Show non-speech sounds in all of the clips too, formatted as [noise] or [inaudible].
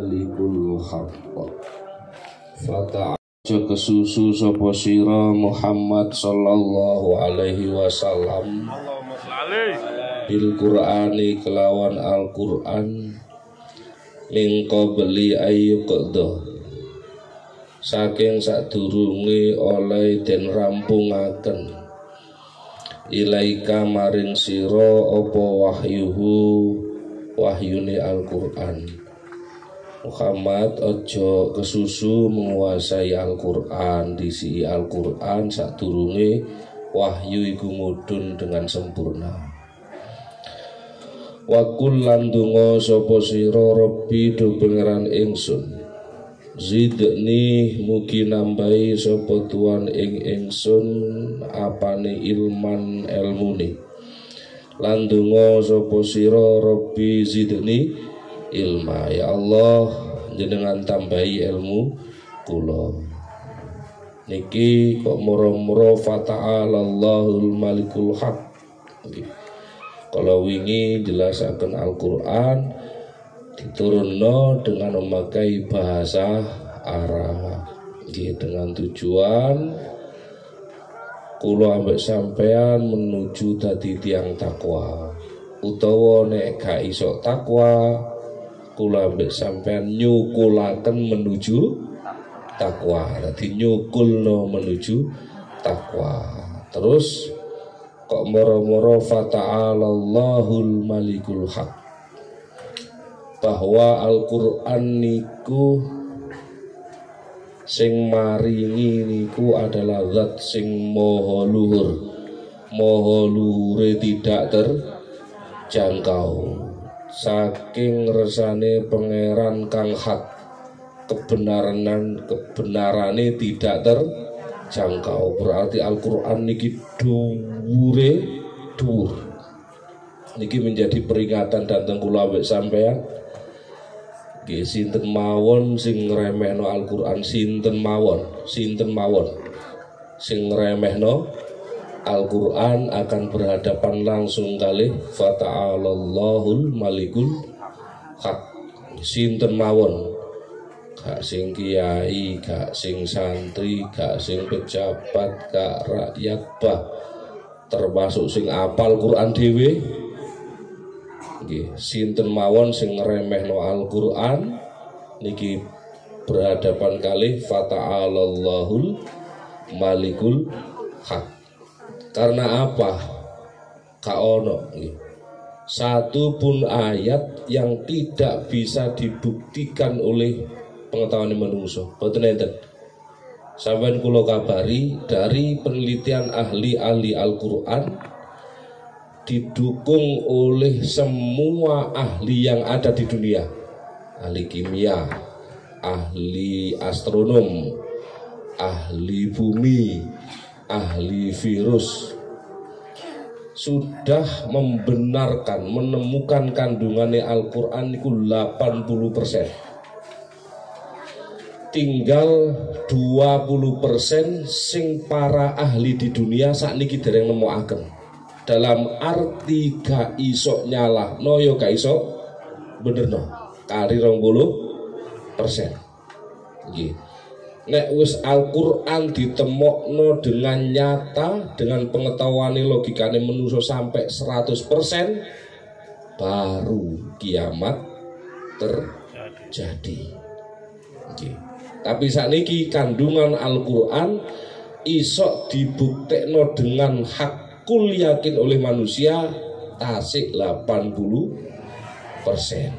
Malikul haqq Fata'aja kesusu sopo sira Muhammad sallallahu alaihi wasallam. Bil Qur'ani kelawan Al Qur'an Mingko beli ayu qadha Saking sadurunge oleh den rampungaken. Ilaika maring sira apa wahyuhu wahyune Al-Qur'an Muhammad ojo kesusu menguasai Al-Quran disi Al-Quran saat turunge wahyu iku mudun dengan sempurna. Wakul landungo sopo siro Robbi do pangeran ingsun. Zidni mugi nambahi sopo tuan ing ingsun apane ilman elmuni Landungo sopo siro Robbi zidni ilma. Ya Allah jenengan tambahi ilmu kula. Niki kok moro-moro fata'alallahul malikul haq. Kalau wingi jelasakan Al-Quran diturunno dengan memakai bahasa Arab. Dengan tujuan kulo ambek sampean menuju tadi tiang takwa. Utawa nek gak iso takwa kula ambek sampean nyukulaken menuju takwa. Dadi nyukulno menuju takwa. Terus kok moro-moro fata'alallahul malikul haq. Bahwa Al-Qur'an niku sing maringi niku adalah zat sing moho luhur. Moho luhure tidak terjangkau saking resane pangeran kang hak kebenaran kebenarane tidak terjangkau. Berarti Al-Qur'an niki dhuwure dhuwur. Niki menjadi peringatan datang kula sampean. Nggih sinten mawon sing ngremehno Al-Qur'an? Sinten mawon? Sinten mawon? Sing ngremehno Al-Quran akan berhadapan langsung kali Fata'alallahul malikul hak Sinten mawon? Gak sing kiai, gak sing santri, gak sing pejabat, gak rakyat bah. Termasuk sing apal Quran dewe Sinten mawon sing no Al-Quran? Niki berhadapan kali Fata'alallahul malikul hak karena apa? Kaono satu pun ayat yang tidak bisa dibuktikan oleh pengetahuan manusia. Betul enten. Sampai kulo kabari dari penelitian ahli-ahli Al-Quran didukung oleh semua ahli yang ada di dunia. Ahli kimia, ahli astronom, ahli bumi, ahli virus. Sudah membenarkan menemukan kandungannya Al-Quran itu 80% tinggal 20% sing para ahli di dunia saat ini kita yang nemu akan dalam arti gak iso nyala no yo gak iso bener no kari rong persen. Gitu nek wis Al-Qur'an ditemokno dengan nyata dengan pengetahuan logikane menuso sampai 100% baru kiamat terjadi. Okay. Tapi saat ini kandungan Al-Qur'an isok dibuktekno dengan hakul yakin oleh manusia tasik 80 persen.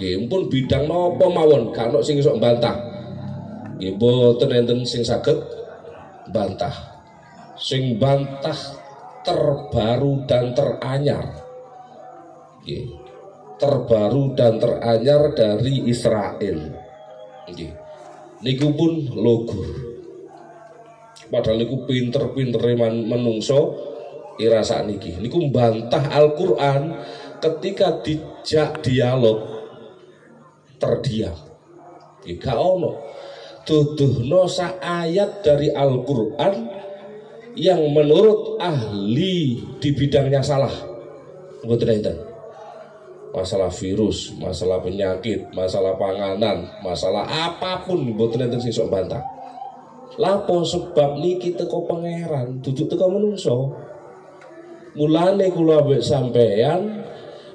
Nggih, pun bidang nopo mawon, gak sing isok bantah nggih boten enten sing saged bantah. Sing bantah terbaru dan teranyar. Nggih terbaru dan teranyar dari Israel. Nggih niku pun logur padahal niku pinter-pinter menungso ira niki niku bantah Al-Qur'an ketika dijak dialog terdiam. Gak ono duduhno ayat dari Al-Quran yang menurut ahli di bidangnya salah. Masalah virus, masalah penyakit, masalah panganan, masalah apa pun mboten enten sing sok bantah. Lapo sebab niki teko pangeran, duduk teko menungso. Mulane kula ambek sampeyan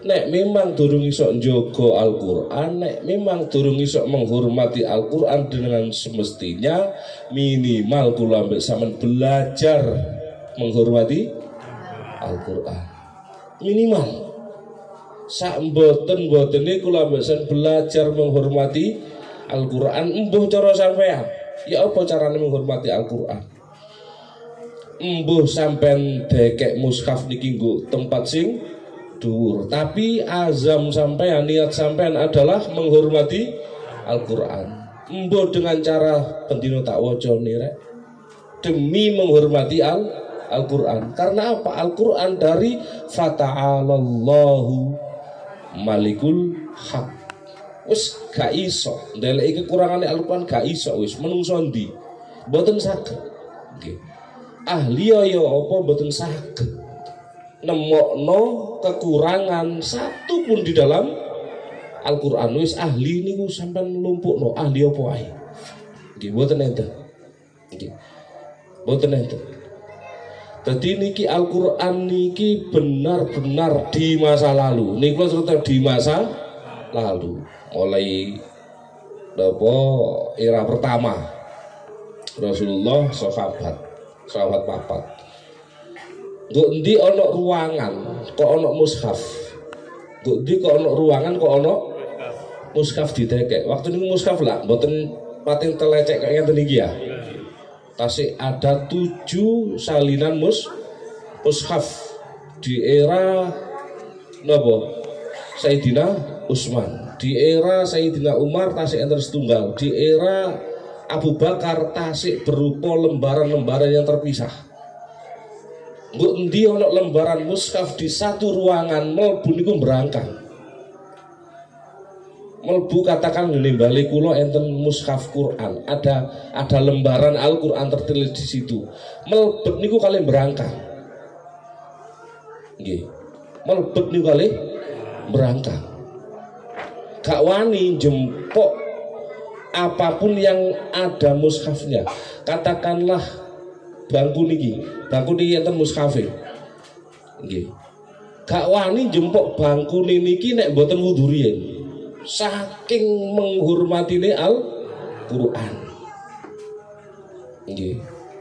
nek memang durung iso njogo Al-Qur'an, nek memang durung iso menghormati Al-Qur'an dengan semestinya minimal kula ambek sampean belajar menghormati Al-Qur'an. Minimal. Sak mboten mbotene kula ambek belajar menghormati Al-Qur'an embuh cara sampean. Ya apa caranya menghormati Al-Qur'an? Embuh sampean dekek mushaf niki tempat sing dhuwur, tapi azam sampean niat sampean adalah menghormati Al-Qur'an. Embuh dengan cara pendino tak waca nire demi menghormati Al Al-Qur'an. Karena apa? Al-Qur'an dari fata'alallahu malikul haq. Wis gak iso. Ndeleki kekurangane Al-Qur'an gak iso wis. Menungso ndi mboten saged. Nggih. Ahli ya apa? Mboten saged nemokno kekurangan satu pun di dalam Al-Qur'an. Wis ahli niku sampean lumpukno ahli apa ae nggih mboten enten. Nggih. Mboten enten. Jadi niki Al-Quran niki benar-benar di masa lalu. Niki cerita di masa lalu. Mulai apa era pertama. Rasulullah sahabat sahabat papat. Gue di ono ruangan kok ono mushaf. Gue di kok ono ruangan kok ono mushaf ditekek. Waktu ini mushaf lah, buatin pating telecek kayak ngeten ya. Tasik ada tujuh salinan mus mushaf di era nopo Sayyidina Utsman di era Sayyidina Umar tasik enter setunggal. Di era Abu Bakar tasik berupa lembaran-lembaran yang terpisah Mbok endi ana lembaran mushaf di satu ruangan mlebu niku berangkat melbu katakan ngene bali kula enten mushaf Quran. Ada ada lembaran Al Quran tertulis di situ. Melbet niku kalian berangkat nggih. Melbet niku kali berangkat gak wani jempok apa pun yang ada mushafnya. Katakanlah bangku niki. Bangku niki enten mushafe nggih. Gak wani jempok bangku niki nek mboten wudu saking menghormati Al-Quran.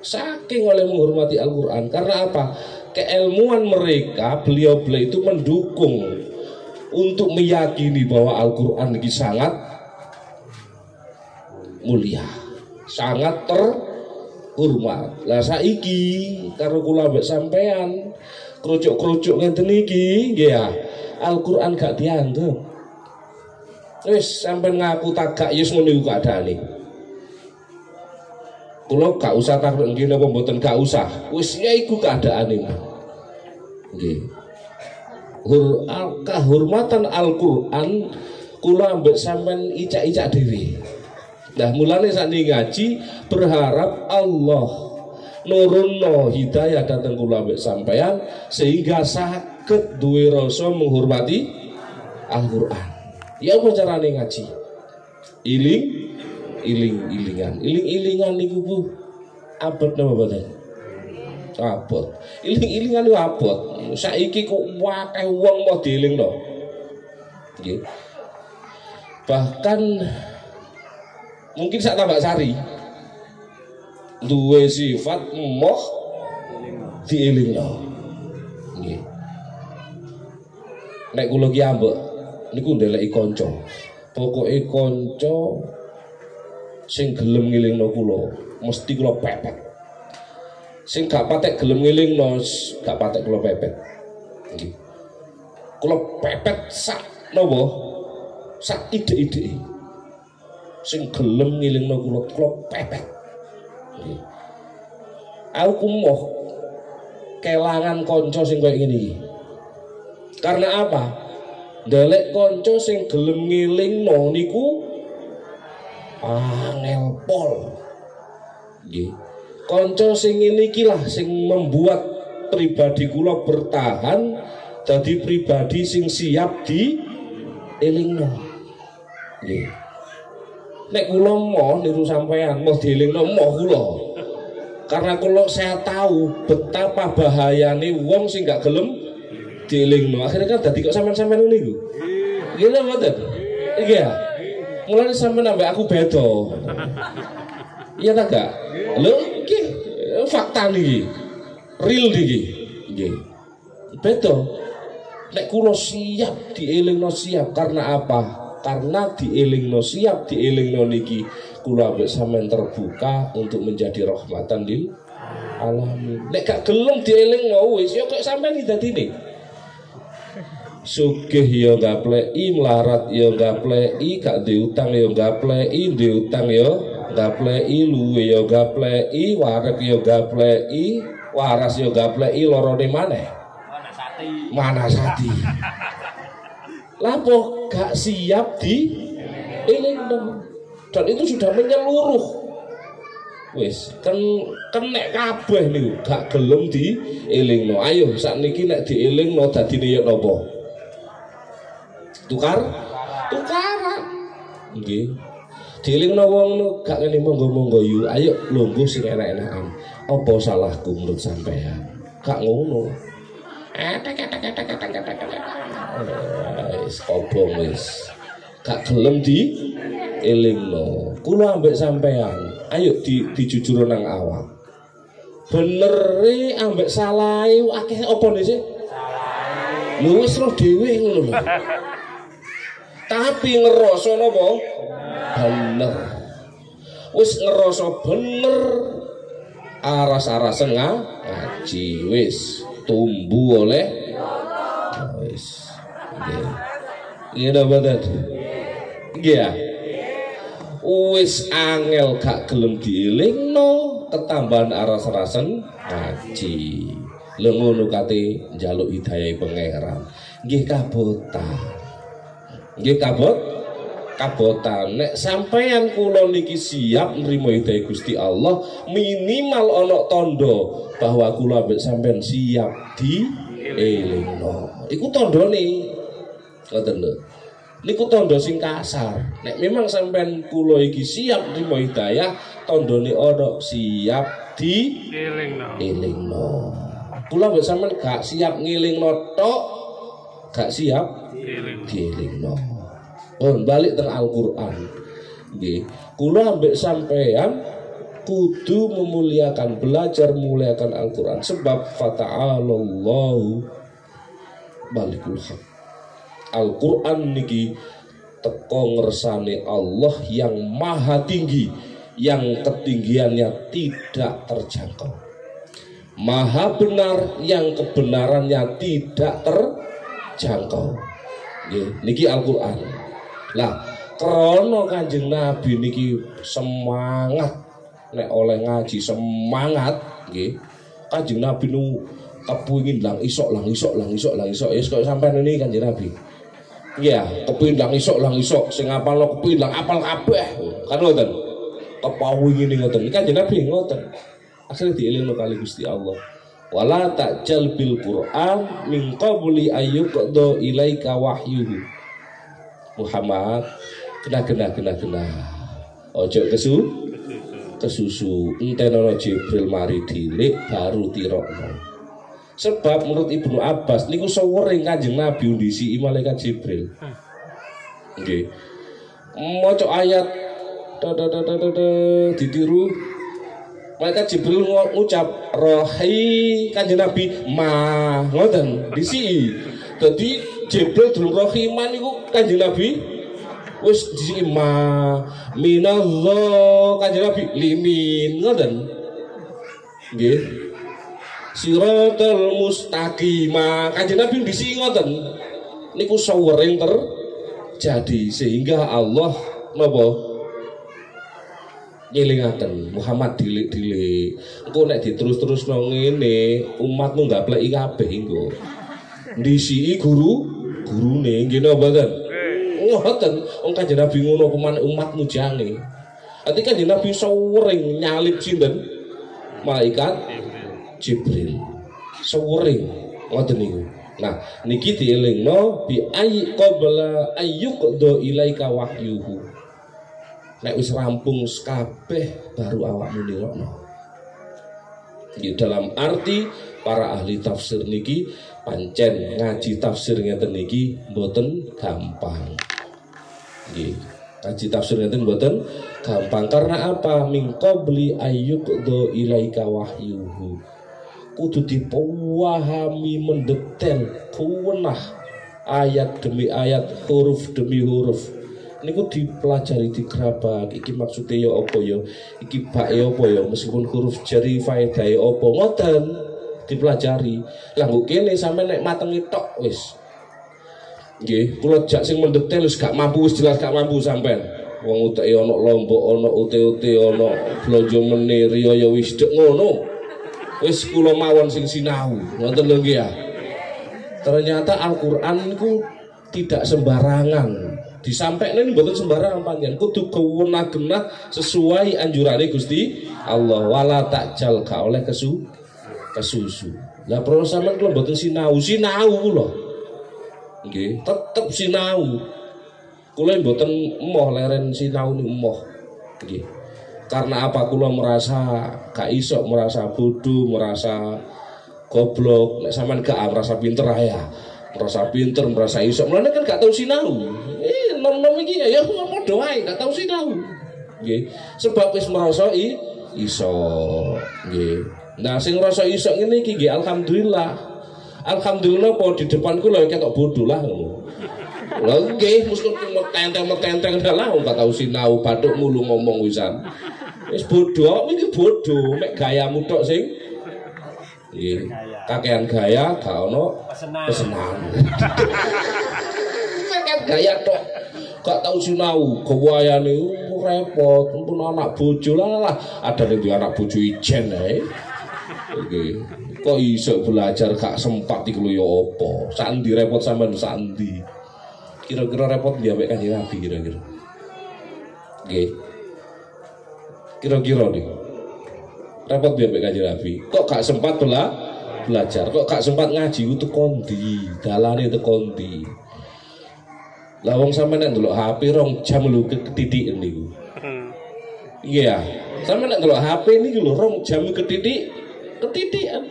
Saking oleh menghormati Al-Quran. Karena apa? Keilmuan mereka beliau-beliau itu mendukung untuk meyakini bahwa Al-Quran ini sangat mulia sangat terhormat lah saiki karo kula mbek sampean kerucuk-kerucuk ngenten iki ya Al-Quran gak dianggap Wis sampai ngaku tagak yes ngono iku keadaane. Kula gak usah takut nggih napa mboten gak usah. Wis ya iku keadaane. Nggih. Hur kehormatan Al-Qur'an kula ambek sampean icak-icak dhewe. Nah mulane saat ngaji berharap Allah nurunno hidayah datang kula sampean sehingga sakit duwe rasa menghormati Al-Qur'an. Ya apa carane ngaji? Iling iling ilingan. Iling ilingan niku Bu abot napa boten? Abot. Iling ilingan niku abot. Saiki kok akeh wong mau dielingno. Nggih. Bahkan mungkin sak tambah sari duwe sifat moh dielingno. Nggih. Nek kula ki ambek niku ndeleki kanca. Pokoke kanca sing gelem ngilingno kula, mesti kula pepet. Sing gak patek gelem ngilingno, gak patek kula pepet. Nggih. Kula pepet sak napa? Sak ide-ide. Sing gelem ngilingno kula, kula pepet. Aku moh kelangan kanca sing koyo ngene iki. Karena apa? Delek konco sing gelem ngelingno niku angel pol. Nggih. Sing ini lah sing membuat pribadi kula bertahan jadi pribadi sing siap di elingno nggih nek kula mau niru sampean mau dielingno mau kula. Karena kalau saya tahu betapa bahayanya wong sing gak gelem dielingno akhirnya kan dadi kok sampean-sampean niku gila mboten iya mulai sampean nambah aku beda. Iya tak gak? Lho iki fakta nih real niki nggih. Beda. Nek kula siap dielingno siap karena apa karena dielingno siap dielingno niki kula ambek sampean terbuka untuk menjadi rahmatan lil alamin. Nek gak gelem dielingno wis ya kok sampean dadine sugih ya gapleki melarat ya gapleki gak diutang ya gapleki diutang ya gapleki luwe ya gapleki warek ya gapleki waras ya gapleki lorone maneh. Mana sati [laughs] lapo gak siap di elingno dan itu sudah menyeluruh. Wis kan kenek kabeh niku gak gelem di elingno ayo sakniki nek dielingno dadine ya napa? Tukar? Tukaran nggih. Dielingno wong gak ngene monggo-monggo yu ayo lungguh sing enak-enakan. Apa salahku menurut sampean? Gak ngono wis kobong wis. Gak gelem di elingno. Kula ambek sampean. Ayo di dijujur nang awak. Bener ambek salah akeh apa sih? Lu wis roh dhewe ngono lho. Tapi ngerasa napa? Bener. Wis ngerasa bener. Aras-arasen ngaji wis tumbuh oleh wis nggih nggih badan nggih wis angel gak gelem ketambahan aras-arasen ngaji. Lho ngono kate njaluk hidayah pangeran nggih kabotan. Nggih kabot kabotan. Nek sampeyan kula niki siap nrimo hidayah Gusti Allah minimal ana tondo bahwa kula ambek sampeyan siap di elingno iku tandane. Ngoten lho. Niku tondo sing kasar. Nek memang sampean kula iki siap nrimo hidayah tandane ana siap di Elingno. elingno kula mbek sampean gak siap ngilingno tok gak siap Eling. dielingno oh balik teng Al-Qur'an. Nggih. Kula ambek sampean kudu memuliakan belajar memuliakan Al-Qur'an sebab fata'alallahu balikul haq. Al-Qur'an niki teko ngersane Allah yang maha tinggi yang ketinggiannya tidak terjangkau. Maha benar yang kebenarannya tidak terjangkau. Niki Al-Qur'an lah krono kanjeng Nabi niki semangat. Nek oleh ngaji semangat nggih. Kanjeng Nabi nu kepingin lang isok lang isok lang isok lang isok. Yes kok sampean ini kanjeng Nabi. Iya, kepingin lang isok lang isok. Sing apal lo kepingin lang apal kabeh. Kan ngoten? Kepawing ini ngoten. Kanjeng Nabi ngoten. Akhirnya dielingno kali Gusti Allah. Wala ta'jal bil Qur'an min qabli ayyuqda ilaika wahyuhu Muhammad. Kena kena kena kena ojo kesu? Kesusu. Entenono Jibril mari dilik baru tirokno. Sebab menurut Ibnu Abbas niku sewering kanjeng Nabi undisi malaikat Jibril? Oke Maca ayat. Da, da, da, da, da, ditiru. Malaikat Jibril ngu- ngucap rohi kanjeng Nabi ma ngoten disi. Dadi Jibril dulu rohiman niku kanjeng Nabi wis disi ma minallah kanjeng Nabi limin ngoten. Nggih. Siratal mustaqima kanjeng Nabi disi ngoten. Niku sawering terjadi sehingga Allah napa nyelingaken Muhammad dilik-dilik engko nek diterus-terus nang ngene umatmu nggak pleki kabeh engko ndisi guru gurune nggih napa mboten ngoten wong kanjeng Nabi ngono peman umatmu jange? Ati kanjeng Nabi sewering nyalip sinten? Malaikat Jibril. Sewering ngoten niku. Nah, niki dielingno bi ay qabla ayyuqdo ilaika wahyuhu. Nek wis rampung kabeh baru awakmu nirokno. Di dalam arti para ahli tafsir niki pancen ngaji tafsir ngeten niki mboten gampang. Nggih. Ngaji tafsir ngeten mboten gampang karena apa? Min qabli ayyuqdo ilaika wahyuhu kudu dipahami mendetail kuwenah ayat demi ayat huruf demi huruf niku dipelajari di kerabak iki maksudnya ya apa ya? Iki bak ya apa ya? Meskipun huruf jari faedah ya apa? Ngoten dipelajari. Lah kok kene sampe nek matengi tok wis. Nggih kula jak sing mendetail wis gak mampu wis jelas gak mampu sampean wong uteke ana lombok ana ute-ute ana blonjo menir ya wis dek ngono. Wis kula mawon sing sinau. Ngoten lho ya. Ternyata Al-Qur'an niku tidak sembarangan disampaikan ini bukan sembarangan panjang kudu kewenah sesuai anjurane Gusti Allah. Wala takjal ka oleh kesu kesusu. Lah perlu sampean kula mboten sinau. Sinau kula. Nggih tetep sinau. Kula mboten emoh leren sinau ni emoh. Nggih. Karena apa kula merasa gak iso merasa bodoh merasa goblok. Nek sampean gak merasa pinter ya merasa pinter merasa iso. Mulane kan gak tau sinau nom-nom iki ya padha wae gak tau sinau nggih sebab wis merasa i, iso nggih nah sing ngrasa iso ngene iki nggih alhamdulillah alhamdulillah po di depan kula ketok bodoh lah ngono Lha nggih mesti metenteng-metenteng dalah gak tau sinau bathuk mulu ngomong wisan. Wis bodoh, iki bodoh, mek gayamu tok sing Nggih. Kakean gaya gak ono pesenan. [laughs] Kakean gaya tok. Gak tau sinau, gawayane repot, pun anak bojo lah ada ning anak bojo ijen. Oke. Kok iso belajar gak sempat iku ya apa? Sandi repot sampean sandi. Kira-kira repot dia mek kanjeng Nabi kira-kira. Nggih kira-kira nih repot biar kaji Nabi kok gak sempat bela belajar kok gak sempat ngaji itu kondi dalane itu kondi lawang sama nek dulu HP rong jam lu ketitik ini iya. Sama nek dulu HP ini lu rong jam ketitik ketitikan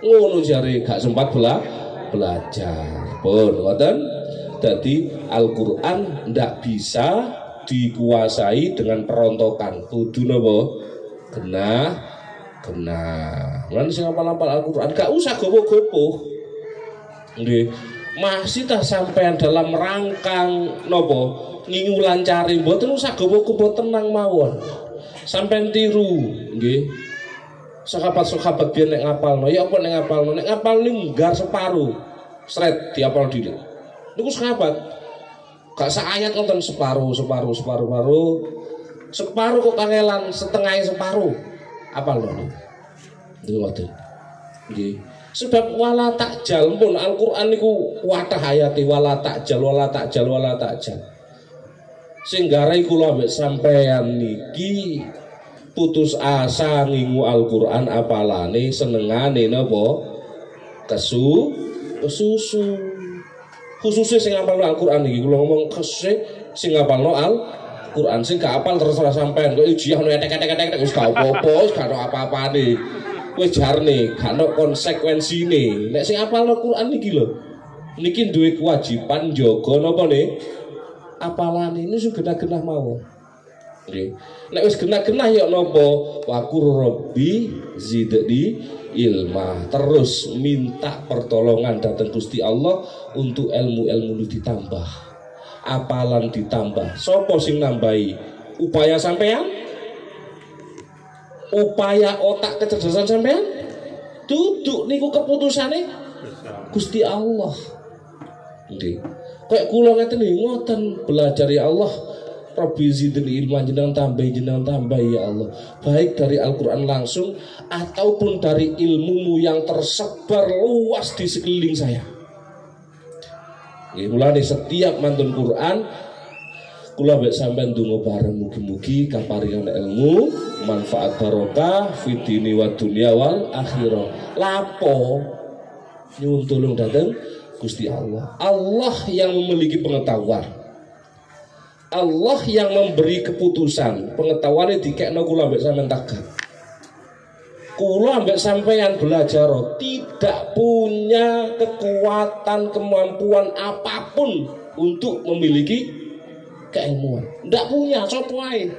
ngono jare gak sempat bela belajar. Pun ngoten. Jadi Al-Qur'an ndak bisa dikuasai dengan perontokan. Kudu napa genah genah. Lan sing apal-apal Al-Qur'an gak usah gopo-gopo. Nggih tak sampean dalam rangkang nopo ngingulan cari mboten usah gopo-gopo tenang mawon sampean tiru nggih sahabat-sahabat biar nek ngapalno ya apa nek ngapalno nek ngapal nggar separuh sret diapal diri niku sahabat Gak seayat nonton separuh, separuh, separuh, separuh. Separuh kok kangelan setengah separuh. Apa loh? Itu waktu. Sebab wala takjal pun Al-Qur'an niku watah ayati wala takjal wala takjal wala takjal. Singgarai kula ambek sampean niki putus asa ngingu Al-Qur'an apalane senengane napa? Kesu kesusu. Khususnya sing ngapalno Al-Qur'an iki kula ngomong khususnya sing ngapalno Al-Qur'an. Sing gak apal terus ora sampean kok ujian ono etek-etek wis gak apa-apa wis gak ono apa-apane wis jarne gak ono konsekuensine nek sing apalno Qur'an iki lho niki duwe kewajiban jaga napa ne apalane ini sing genah-genah nggih. Nek wis genah-genah ya napa? Wakur rabbi zidni ilma. Terus minta pertolongan datang Gusti Allah untuk ilmu-ilmu ditambah. Apalan ditambah? Sopo sing nambahi? Upaya sampean upaya otak kecerdasan sampean? Duduk niku keputusannya Gusti Allah. Kayak kula ngeten ngoten belajar ya Allah Rabbi zidni ilman jenengan tambah jenengan tambah ya Allah. Baik dari Al-Quran langsung ataupun dari ilmumu yang tersebar luas di sekeliling saya. Mulai setiap mantun Quran kula mek sampean donga bareng mugi-mugi kaparingan ilmu manfaat barokah fitini wa dunya wal akhirah. Lapo? Nyuwun tulung dateng Gusti Allah. Allah yang memiliki pengetahuan. Allah yang memberi keputusan. Pengetahuannya dikekno kula ambek sampean tagat. Kula ambek sampean belajar tidak punya kekuatan kemampuan apa pun untuk memiliki keilmuan ndak punya sapa ae.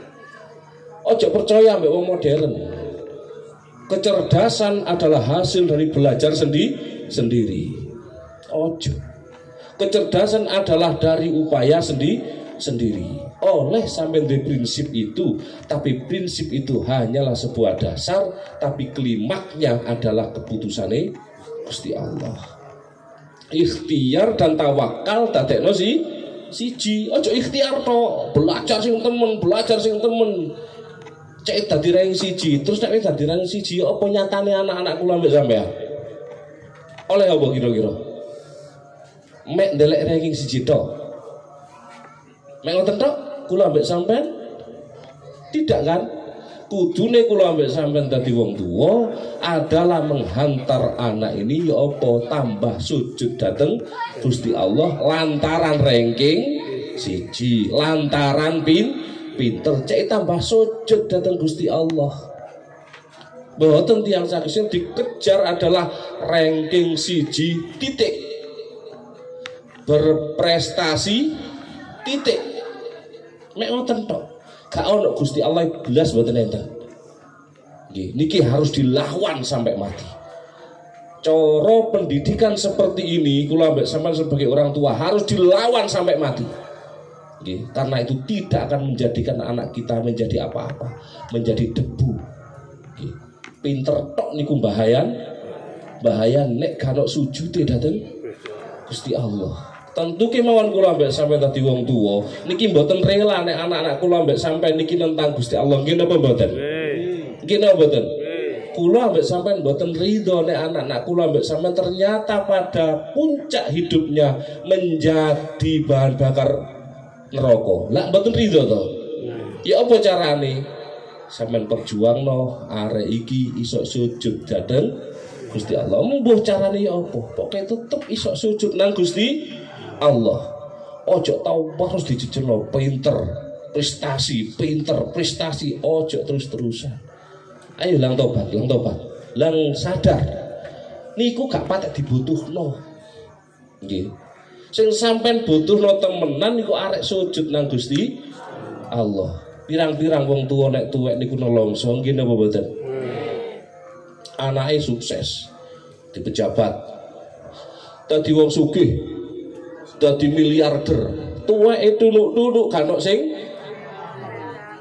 Ojo percaya ambek wong modern. Kecerdasan adalah hasil dari belajar sendi sendiri. Ojo. Kecerdasan adalah dari upaya sendi sendiri. Oleh sampai di prinsip itu tapi prinsip itu hanyalah sebuah dasar tapi klimaknya adalah keputusannya Gusti Allah. Ikhtiar dan tawakal dadekno si siji ojo ikhtiar to belajar sing temen belajar sing temen. Cek dadi ranking siji. Terus nek dadi ranking siji apa nyatane anak-anak kula mbek sampean? Oleh apa kira-kira? Mek ndelek ranking siji to Mek ngoten tok kula ambek sampean? Tidak kan? Kudune kula ambek sampean dadi wong tua adalah menghantar anak ini ya apa tambah sujud dateng Gusti Allah. Lantaran ranking siji lantaran pin pinter. Cek tambah sujud dateng Gusti Allah. Bahkan tiang saksi dikejar adalah ranking siji titik. Berprestasi titik. Mek ngoten tok gak ono Gusti Allah belas enten nggih niki harus dilawan sampai mati. Coro pendidikan seperti ini kula ambek sampean sebagai orang tua harus dilawan sampai mati. Nggih karena itu tidak akan menjadikan anak kita menjadi apa-apa menjadi debu. Nggih pinter tok niku bahayan bahaya nek kalau sujud dateng Gusti Allah tentu kemauan kula ambek sampai tadi wong tua niki mboten rela nek anak-anak kula ambek sampai niki nentang Gusti Allah. Nggih napa mboten? Nggih. Napa mboten? Kula ambek sampai mboten ridho nek anak-anak kula ambek sampai ternyata pada puncak hidupnya menjadi bahan bakar neraka. Lah mboten ridho to? Ya apa carane? Sampean perjuang no are iki isok sujud dateng Gusti Allah. Mbuh carane ya apa? Pokoke tetep isok sujud nang Gusti Allah. Ojo tahu harus lo pinter. Prestasi pinter. Prestasi ojo terus-terusan ayo lang tobat lang tobat. Lang sadar. Niku gak patek dibutuhno. Nggih. Sing sampean butuhno temenan niku arek sujud nang Gusti Allah. Pirang-pirang wong tua nek tuwek niku nelongso nggih napa mboten? Anake sukses. Di pejabat tadi wong sugih dadi miliarder tua itu duduk kanok sing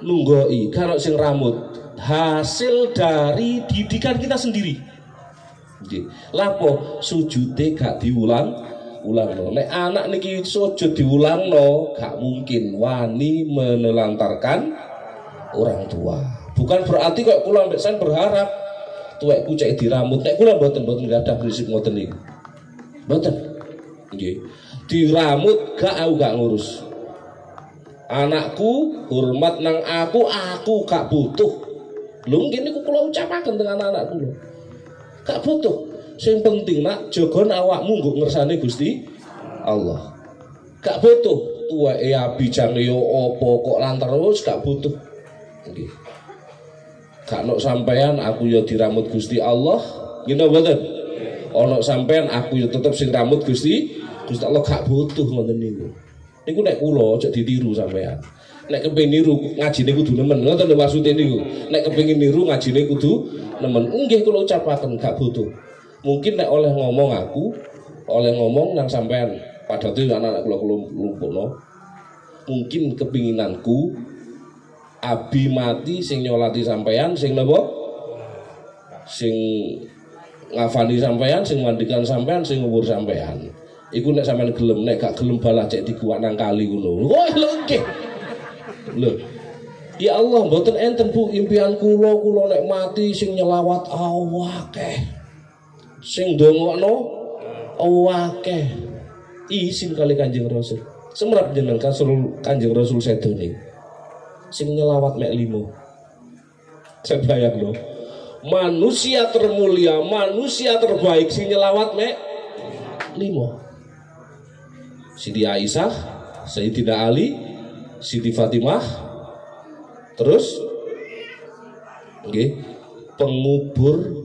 nunggoi kanok sing rambut hasil dari didikan kita sendiri lapo sujute gak diulang ulang no. Nek anak niki sujud diulang no, gak mungkin wani menelantarkan orang tua. Bukan berarti kok kula mbek berharap tuwekku cek diramut. Nek kula mboten mboten gak ada prinsip ngoten niku. Mboten. Nggih diramut gak aku gak ngurus. Anakku hormat nang aku aku gak butuh. Lu mungkin aku kalau ucapakan dengan anak-anakku lo gak butuh. Yang penting nak jogon awakmu nggo ngersane Gusti Allah. Gak butuh. Tua ya bijang yo opo kok lantar terus gak butuh. Okay. gak nok sampean aku yo diramut Gusti Allah. Gini betul ono sampean aku yo tetep sing rambut Gusti Gusti Allah gak butuh ngoten niku. Niku nek kula aja ditiru sampean. Nek kepengin niru ngajine kudu nemen. Ngoten lho maksude niku. Nek kepengin niru ngajine kudu nemen. Nggih kula ucapaken gak butuh. Mungkin nek oleh ngomong aku, oleh ngomong nang sampean pada itu anak-anak kula kula lumpuhno. Mungkin kepinginanku abi mati sing nyolati sampean sing napa? Sing ngafani sampean, sing mandikan sampean, sing ngubur sampean. Iku nek sampean gelem, nek gak gelem balah cek dikuak nang kali ngono. Wah, lho nggih. Lho. Ya Allah, mboten enten Bu impian kula kula nek mati sing nyelawat awake. Sing ndongakno awake. Isin kali Kanjeng Rasul. Semrap jenengan Rasul Kanjeng Rasul sedone. Sing nyelawat mek limo. Saya bayang loh. Manusia termulia, manusia terbaik sing nyelawat mek limo Siti Aisyah Sayyidina Ali Siti Fatimah terus okay, pengubur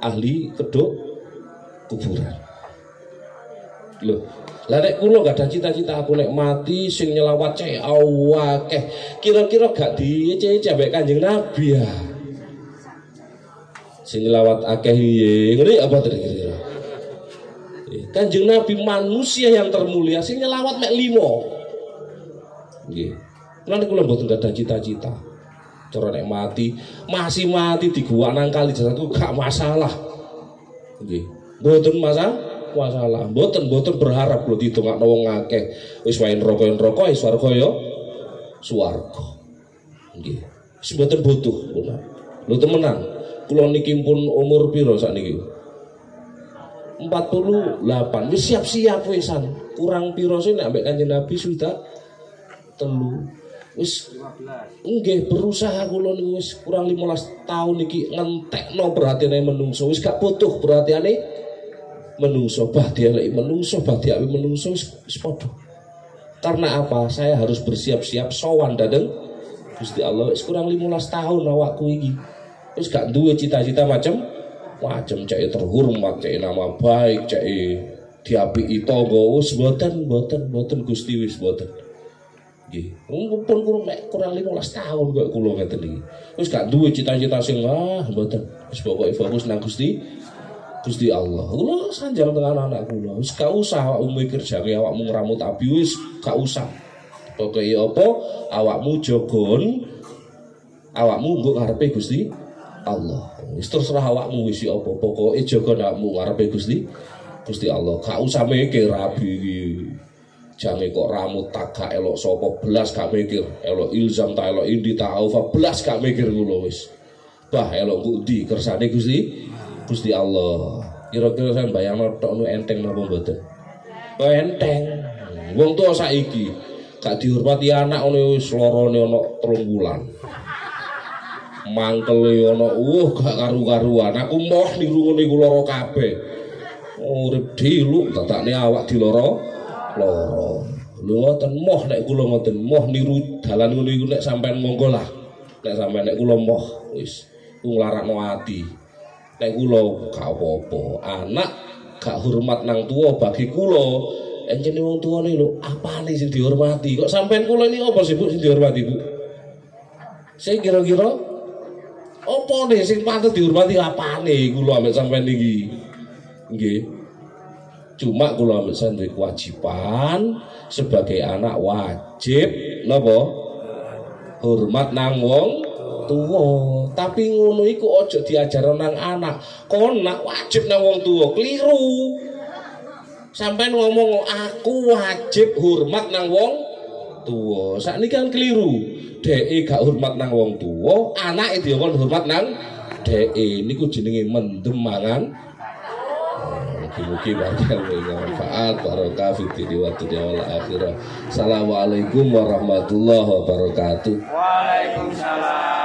ahli kedok kuburan loh lah nek kula gak ada cita-cita aku nek mati sing nyelawat cek awakeh. Kira-kira gak diece-ece mbek Kanjeng Nabi ya. Sing nyelawat akeh piye? Ngene apa kira-kira? Kanjeng Nabi manusia yang termulia sing nyelawat mek limo. Nggih. Lan kula mboten ada cita-cita. Cara nek mati, masih mati di gua nang kali jasadku gak masalah. Nggih. Mboten masalah masalah. Mboten mboten berharap lho ditungakno wong akeh. Wis wae neraka neraka, wis swarga ya swarga. Nggih. Wis butuh pun. Lho temenan. Kula niki pun umur piro sakniki? 48 wis siap-siap wisan kurang piro sih nek ambek kanjeng Nabi sudah? Telu. Wis nggih berusaha kula niku wis kurang 15 tahun niki ngentekno perhatiane menungso. Wis gak butuh perhatiane menungso. Bahdia lagi menungso bahdia menungso sepodo karena apa? Saya harus bersiap-siap sowan dadeng. Gusti Allah wis kurang 15 tahun awakku iki. Wis gak duwe cita-cita macam macam cek terhormat cek nama baik cek diapi itu wis boten boten boten Gusti wis boten nggih pun kurang kurang 15 tahun kok kula ngeten iki wis gak duwe cita-cita sing ah boten wis pokoke fokus nang Gusti Gusti Allah. Kula sanjang dengan anak kula. Wis gak usah awakmu mikir jange awakmu ngramut abi wis gak usah. Pokoke apa awakmu jogon awakmu nggo ngarepe Gusti Allah. Wis terserah awakmu wis apa. Pokoke jogon awakmu ngarepe Gusti Gusti Allah. Gak usah mikir abi iki. Jange kok rambut tak gak elok sapa belas gak mikir. Elok ilzam tak elok indi tak aufa belas gak mikir kula wis. Bah elok budi kersane Gusti Gusti Allah. Kira-kira saya bayang tok nu enteng napa mboten? Enteng. Wong tua saiki gak dihormati anak ngono wis lorone ana 3 bulan. Mangkele ana uh gak karu-karuan. Aku moh niru ngene iku lara kabeh. Urip diluk tatakne awak diloro loro. Lho ngoten moh nek kula ngoten moh niru dalan ngono iku nek sampean monggo lah. Nek sampean nek kula moh wis ku nglarakno ati nek kula gak apa-apa anak gak hormat nang tua bagi kula enjene wong tuane lho apane sing dihormati kok sampean kula ini apa sih Bu sing dihormati Bu sing kira-kira apa nih sing patut dihormati apane kula ambek sampean iki? Nggih. Cuma kula ambek sampean kewajiban sebagai anak wajib napa? Hormat nang wong tua tapi ngono iku ojo diajar nang anak. Kon nak wajib nang wong tua keliru. Sampai ngomong aku wajib hormat nang wong tua. Saat ini kan keliru. DE gak hormat nang wong tua anak itu kan hormat nang DE ini ku jenenge mendem mangan. Mugi-mugi barang manfaat barokah fitri wa dunya wal akhirah. Assalamualaikum warahmatullahi wabarakatuh. Waalaikumsalam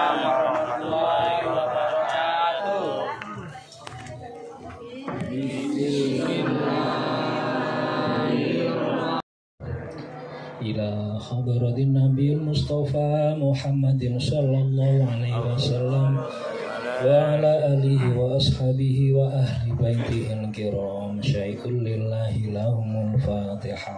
إلى حضرة النبي المصطفى محمد صلى الله عليه وسلم وعلى آله وأصحابه وأهل بيته الكرام. شيخ لله لهم الفاتحة.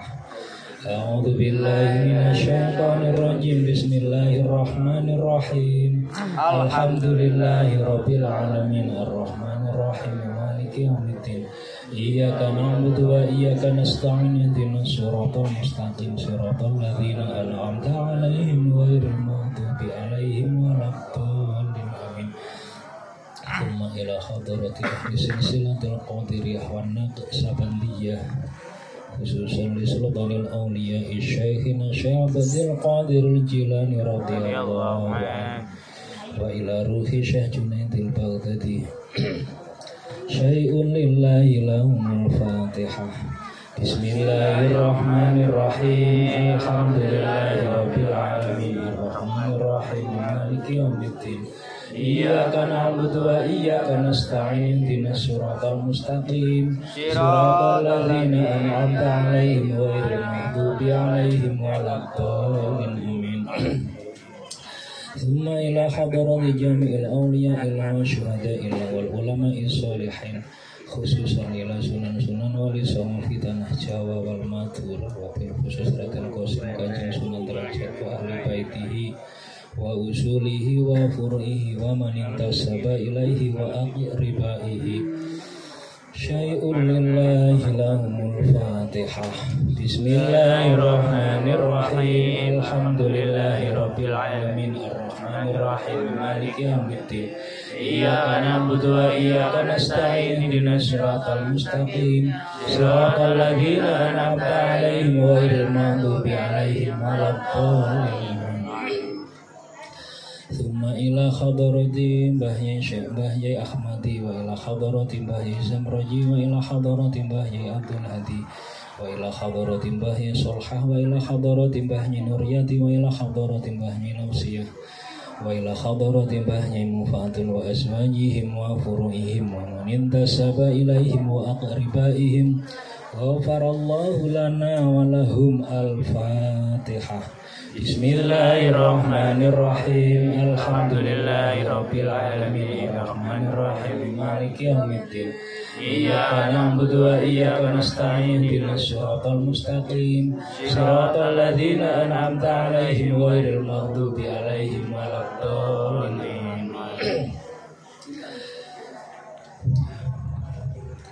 أعوذ بالله من الشيطان الرجيم. بسم الله الرحمن الرحيم. الحمد لله رب العالمين. الرحمن الرحيم. مالك يوم الدين. إياك نعبد وإياك نستعين اهدنا الصراط المستقيم صراط الذين أنعمت عليهم غير المغضوب عليهم ولا الضالين آمين ثم إلى حضرة أهل سلسلة القادرية والنقصبندية خصوصا لسلطان الأولياء الشيخنا شعب القادر الجيلاني رضي الله عنه وإلى روح شيخ جنيد البغدادي syai'un lillahi lahumul fatihah Bismillahirrahmanirrahim. Alhamdulillahi rabbil alamin. Ar-Rahmanirrahim. Maliki yawmiddin Iyyaka na'budu wa iyyaka nasta'in. Ihdinas siratal mustaqim. Siratal ladzina an'amta 'alaihim ghairil maghdubi 'alaihim waladdallin. Amin. ثم إلى حضرة جميع الأولياء والشهداء والعلماء الصالحين خصوصا إلى سنن سنن wali songo fi tanah Jawa wal Madura wabil khusus Raden Qasim Kanjeng Sunan Derajat wa ahli baitihi wa usulihi wa furu'ihi wa man intasaba ilaihi wa aqribaihi syai'un lillahi lahumul fatihah Bismillahirrahmanirrahim Alhamdulillahi rabbil alamin Ar-Rahmanir Rahim Maliki yaumiddin. Iyyaka na'budu wa iyyaka nasta'in. Ihdinas siratal mustaqim. Siratal ladzina an'amta 'alaihim ghairil maghdubi 'alaihim waladdallin. Thumma ila khadarati Mbahya Syekh Mbahya Ahmadi wa ila khadarati Mbahya Zamraji wa ila khadarati Mbahya Abdul Hadi wa ila khadarati Mbahya Solhah wa ila khadarati Mbahya Nuryati wa ila khadarati Mbahya Nausiyah wa ila khadarati Mbahya Mufatul wa azwajihim wa furu'ihim wa man intasaba ilaihim wa aqribaihim Ghafarallahu lana wa lahum al-fatihah Bismillahirrahmanirrahim Alhamdulillahi Rabbil Alamin Ar-Rahmanirrahim Maliki Yawmiddin Iyyaka na'budu wa iyyaka nasta'in Ihdinas siratal mustaqim. Siratal ladzina an'amta 'alaihim ghairil maghdubi 'alaihim waladdallin.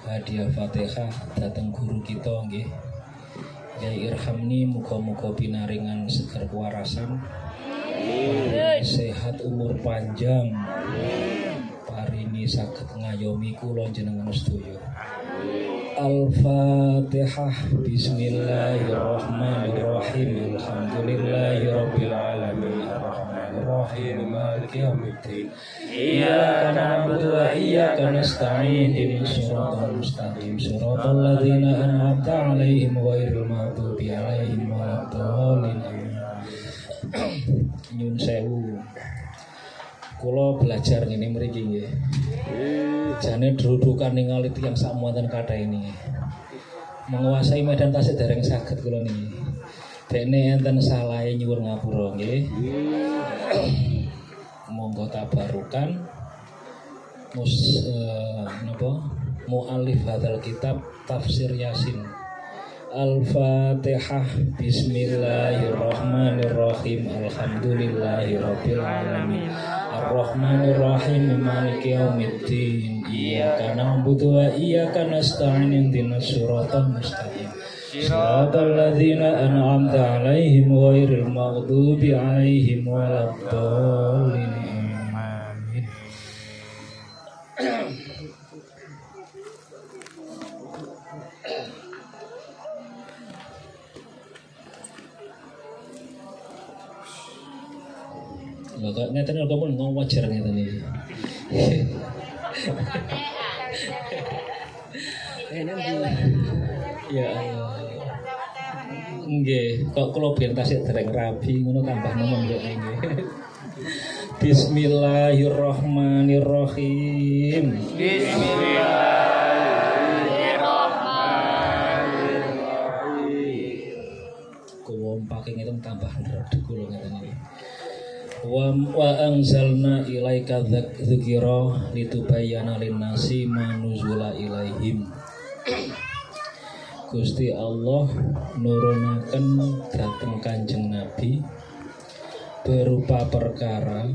Hadiah Fatihah datang guru kita nggih. Yai Irhamni muka-muka pinaringan segar kewarasan. Sehat umur panjang parini saged ngayomi kula jenengan sedaya Al-Fatihah. Bismillahirrahmanirrahim. Alhamdulillahirabbil alamin Ar-Rahmanirrahim Maliki yaumiddin. Iyyaka na'budu wa iyyaka nasta'in. Ihdinas siratal mustaqim. Siratal ladzina an'amta 'alaihim ghairil maghdubi 'alaihim waladdallin. Nyun sewu. Kula belajar ngene mriki nggih. Jane drudukan ningali tiyang sak muatan kata ini. Menguasai medan tasik dereng saged kula niki. Dene enten salahe nyuwun ngapura nggih. Monggo tabarukan mus uh, napa mualif hadal kitab tafsir Yasin. Al-Fatihah Bismillahirrahmanirrahim Alhamdulillahirabbil alamin Ar-Rahmanirrahim Maliki yaumiddin Iyyaka na'budu wa iyyaka nasta'in Ihdinas siratal mustaqim. Siratal ladzina an'amta 'alaihim ghairil maghdubi 'alaihim waladdallin. Amin Kok ngeten pun ngomong wajar ngeten iki. Ya Allah. Nggih, kok kula biyen tasik dereng rabi ngono tambah nemen kok nggih. Bismillahirrahmanirrahim. Kulo pake ngitung tambah ndredeg kula ngeten iki. Wa wa anzalna ilaika dzikra litubayyana linnasi ma nuzula ilaihim. [clears throat] Gusti Allah nurunaken dhateng Kanjeng Nabi berupa perkara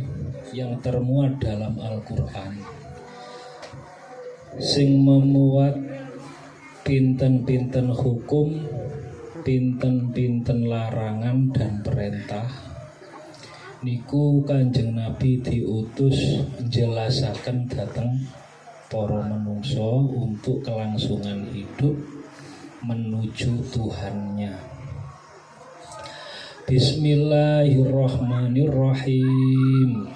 yang termuat dalam Al-Qur'an. Sing memuat pinten-pinten hukum pinten-pinten larangan dan perintah niku kanjeng Nabi diutus jelasaken datang para menungso untuk kelangsungan hidup menuju Tuhannya. Bismillahirrahmanirrahim.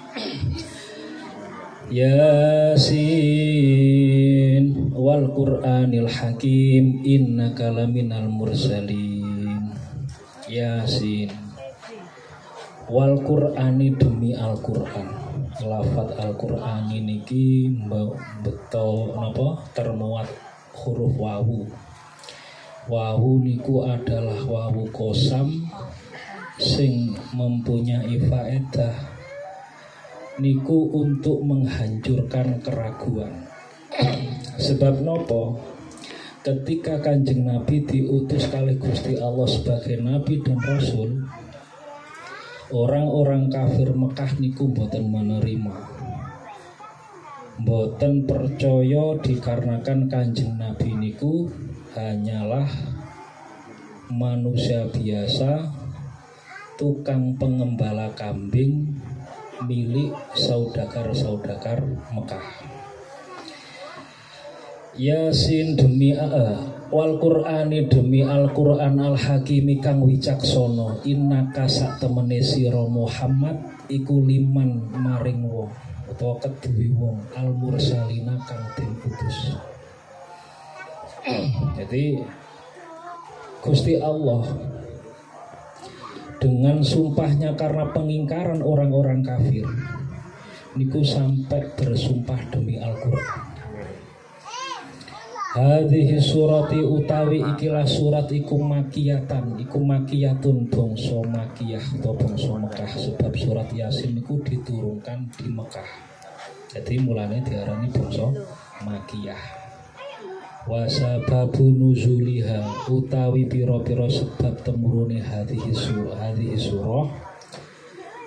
Yasin wal Qur'anil Hakim innaka laminal mursalin. Yasin wal Qur'ani demi Al Qur'an lafat Al-Qur'an niki beto napa termuat huruf wawu. Wawu niku adalah wawu kosam sing mempunyai faedah niku untuk menghancurkan keraguan. [clears throat] Sebab nopo ketika kanjeng Nabi diutus kali Gusti Allah sebagai Nabi dan Rasul, orang-orang kafir Mekah niku boten menerima. Boten percaya dikarenakan kanjeng Nabi niku hanyalah manusia biasa tukang pengembala kambing milik saudagar-saudagar Mekah. Yasin demi uh, wal Qur'ani demi Al Qur'an Al Hakimi kang wicaksono innaka sak temene sira Muhammad iku liman maring wong utawa kedue wong al mursalina kang den utus. [clears throat] Jadi Gusti Allah dengan sumpahnya karena pengingkaran orang-orang kafir niku sampai bersumpah demi Al-Qur'an Hadhihi surati utawi ikilah surat iku makiyatan. Iku makiyatun bangsa makiyah atau bangsa Mekah. Sebab surat Yasin iku diturunkan di Mekah. Jadi mulanya diarani bangsa makiyah. Wasababu nuzuliha utawi piro-piro sebab temurune hadhihi surah hadhihi surah.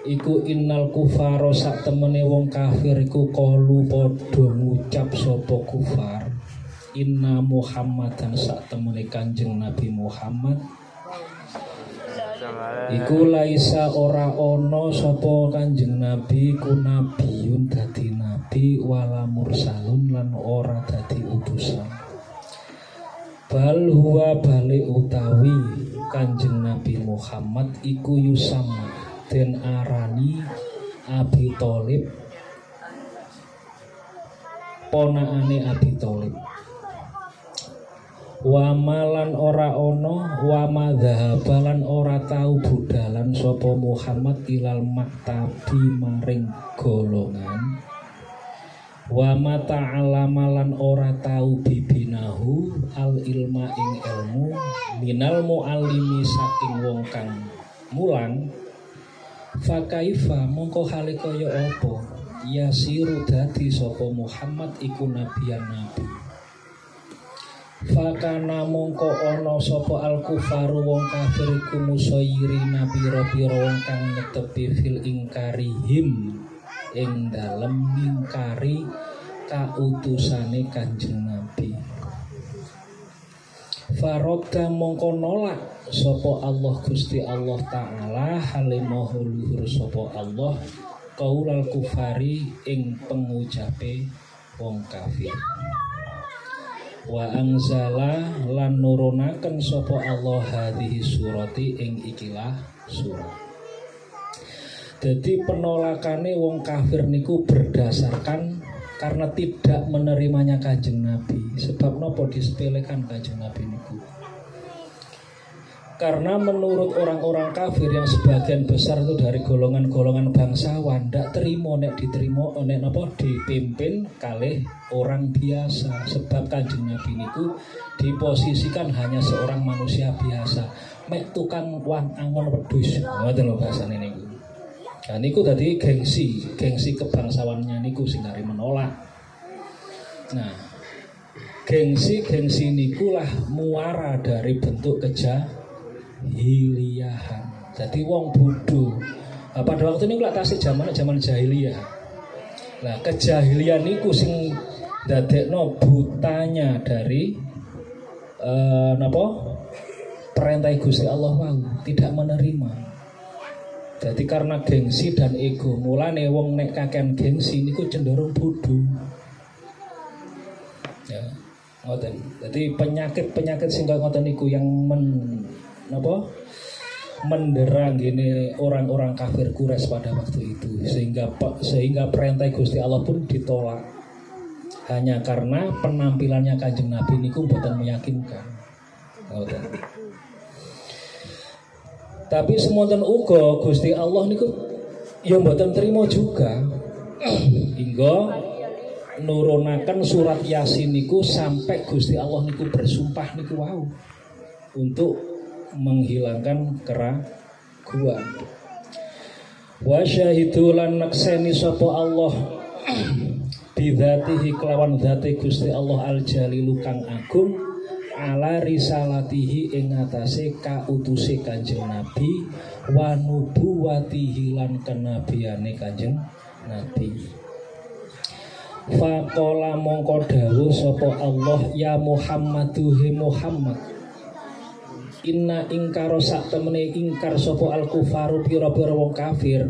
Iku innal kufaro sak temene wong kafir iku kalu padha ngucap sapa kufar inna muhammadan sak temene kanjeng nabi Muhammad. Iku laisa ora ono sapa kanjeng nabi ku nabiun dadi nabi wala mursalun lan ora dadi utusan. Bal huwa balik utawi Kanjeng Nabi Muhammad iku yusama den arani Abi Thalib. Ponaane Abi Thalib Wamalan ora ono wama dhahabalan ora tau budalan sapa Muhammad ilal maktabi maring golongan. Wa mata alamalan ora tau bibinahu al ilma ing ilmu minal muallimi saking wong kang mulang. Fakaifa mongko hale kaya apa? Yasiru dadi sapa Muhammad iku nabiyan nabi Fakana mongko ana sapa al kufaru wong kafir iku musayiri nabi pira wong kang netepi fil ingkarihim ing dalem mingkari kautusane Kanjeng Nabi. Faroda mongko nolak sapa Allah Gusti Allah taala halimahu luhur sapa Allah kaulal kufari ing pengucape wong kafir. Wa angzala lan nurunaken sapa Allah hadhihi surati ing ikilah surat. Jadi penolakannya wong kafir niku berdasarkan karena tidak menerimanya kanjeng Nabi. Sebab nopo disepelekan kanjeng Nabi niku. Karena menurut orang-orang kafir yang sebagian besar itu dari golongan-golongan bangsawan tidak terima nek diterima nek nopo dipimpin kali orang biasa. Sebab kanjeng Nabi niku diposisikan hanya seorang manusia biasa. Mek tukang wan angon wedhus ngoten lho bahasane niku. Nah niku tadi gengsi, gengsi kebangsawannya niku sing menolak. Nah, gengsi gengsi niku lah muara dari bentuk kejahiliahan. Jadi wong bodoh. Nah, pada waktu ini lah tasik zaman zaman jahiliyah. Nah, kejahilian niku sing dadekno butanya dari uh, napa perintah Gusti Allah wau tidak menerima jadi karena gengsi dan ego, mulane wong nek kakean gengsi niku cenderung bodoh. Ya, ngoten. Jadi penyakit-penyakit sing ngoten niku yang men napa? mendera gini orang-orang kafir kures pada waktu itu sehingga sehingga perintah Gusti Allah pun ditolak hanya karena penampilannya kanjeng Nabi niku bukan meyakinkan. Ngoten. Tapi semonten uga Gusti Allah niku ya mboten terima juga. hingga nurunakan surat Yasin niku sampai Gusti Allah niku bersumpah niku wow untuk menghilangkan keraguan. Wa syahidu lan nakseni sapa Allah bidzatihi kelawan dzati Gusti Allah al jalilu kang agung ala risalatihi ing atase kautuse Kanjeng Nabi wa nubuwatihi lan kenabiane Kanjeng Nabi. Faqala mongko dawuh sapa Allah ya Muhammadu he Muhammad Inna ingkaro sak temene ingkar sapa al kufaru pira-pira wong kafir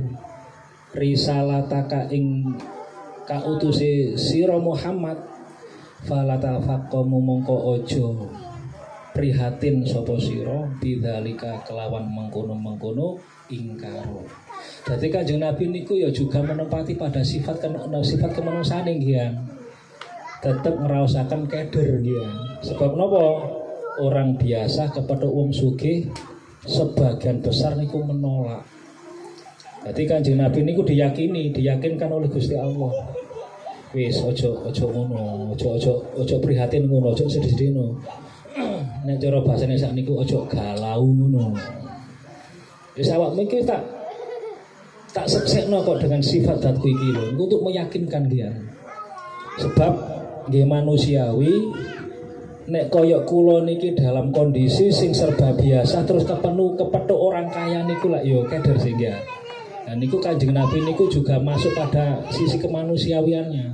risalataka ing kautuse sira Muhammad falata faqamu mongko ojo prihatin sapa sira bidzalika kelawan mengkono-mengkono ingkaro jadi kanjeng Nabi niku ya juga menempati pada sifat sifat kemanusiaan ya. Tetap ngerasakan keder ya. Sebab nopo orang biasa kepada uang suge sebagian besar niku menolak. Jadi kanjeng Nabi niku diyakini, diyakinkan oleh Gusti Allah. Wis ojo ojo ngono, ojo ojo ojo prihatin ngono, ojo sedih-sedih ngono. [clears throat] Nek cara bahasane sak niku ojo galau ngono. Wis awakmu iki tak tak seksekno kok dengan sifat datku iki untuk meyakinkan dia sebab nggih manusiawi nek koyok kulo niki dalam kondisi sing serba biasa terus kepenuh kepethuk orang kaya niku lah yo keder sehingga. Dan niku kanjeng Nabi niku juga masuk pada sisi kemanusiawiannya.